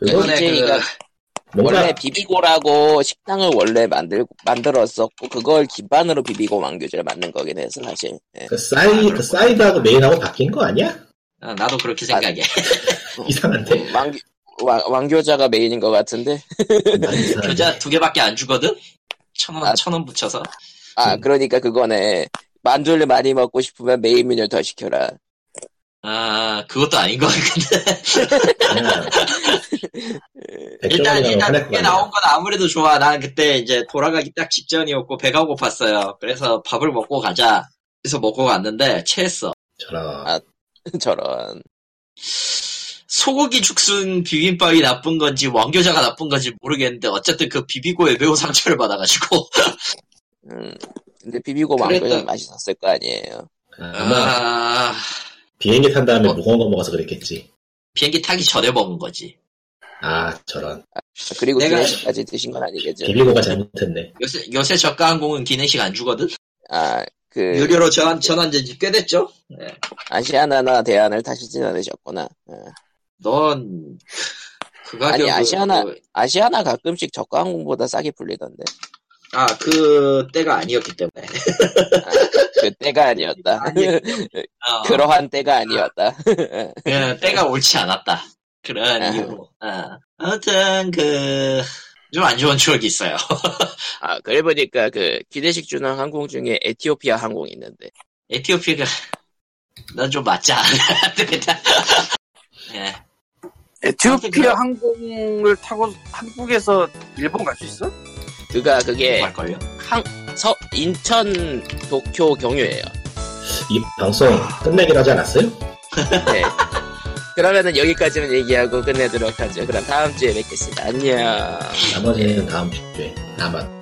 그러니까 DJ가 그 뭔가 원래 비비고라고 식당을 원래 만들, 만들었었고, 그걸 기반으로 비비고 왕교자를 만든 거긴 해서, 사실. 예. 그 사이 그 사이드하고 메인하고 바뀐 거 아니야? 아, 나도 그렇게 아, 생각해. 이상한데? 왕, 왕, 왕교자가 메인인 것 같은데? 교자 두 개밖에 안 주거든? 천 원, 아. 천원 붙여서. 아, 그러니까 그거네. 만두를 많이 먹고 싶으면 메인 메뉴를 더 시켜라. 아, 그것도 아닌 것 같은데. 일단, 일단 그게 거 나온. 건 아무래도 좋아. 난 그때 이제 돌아가기 딱 직전이었고 배가 고팠어요. 그래서 밥을 먹고 가자. 그래서 먹고 갔는데 체했어. 저런 아. 저런. 소고기 죽순 비빔밥이 나쁜 건지 왕교자가 나쁜 건지 모르겠는데 어쨌든 그 비비고에 매우 상처를 받아가지고 음. 근데 비비고. 왕교자는 맛있었을 거 아니에요. 아마 아, 비행기 탄 다음에 어. 무거운 거 먹어서 그랬겠지. 비행기 타기 전에 먹은 거지. 아 저런 그리고 내가- 기내식까지 드신 건 아니겠죠? 비비고가 잘못했네. 요새 요새 저가 항공은 기내식 안 주거든. 아, 그, 유료로 전환 전환된 지 꽤 됐죠. 네. 아시아나나 대안을 타시진 않으셨구나. 어. 넌, 그 가격은. 아니, 아시아나- 그- 아시아나 가끔씩 저가 항공보다 싸게 풀리던데. 아, 그 때가 아니었기 때문에. 그 때가 아니었다. 아니, 어, 그러한 때가 아니었다. 그 때가 옳지 않았다. 그런 아하. 이유로. 어. 아무튼, 그, 좀 안 좋은 추억이 있어요. 아, 그래 보니까 그 기내식 주는 항공 중에 에티오피아 항공이 있는데. 에티오피아가, 난 좀 맞지 않아. 예. 에티오피아 항공을 타고 한국에서 일본 갈 수 있어? 그가 그게 갈걸요? 항, 서, 인천, 도쿄 경유예요. 이 방송 끝내기로 하지 않았어요? 네. 그러면은 여기까지만 얘기하고 끝내도록 하죠. 그럼 다음 주에 뵙겠습니다. 안녕. 나머지는 다음 주에 나만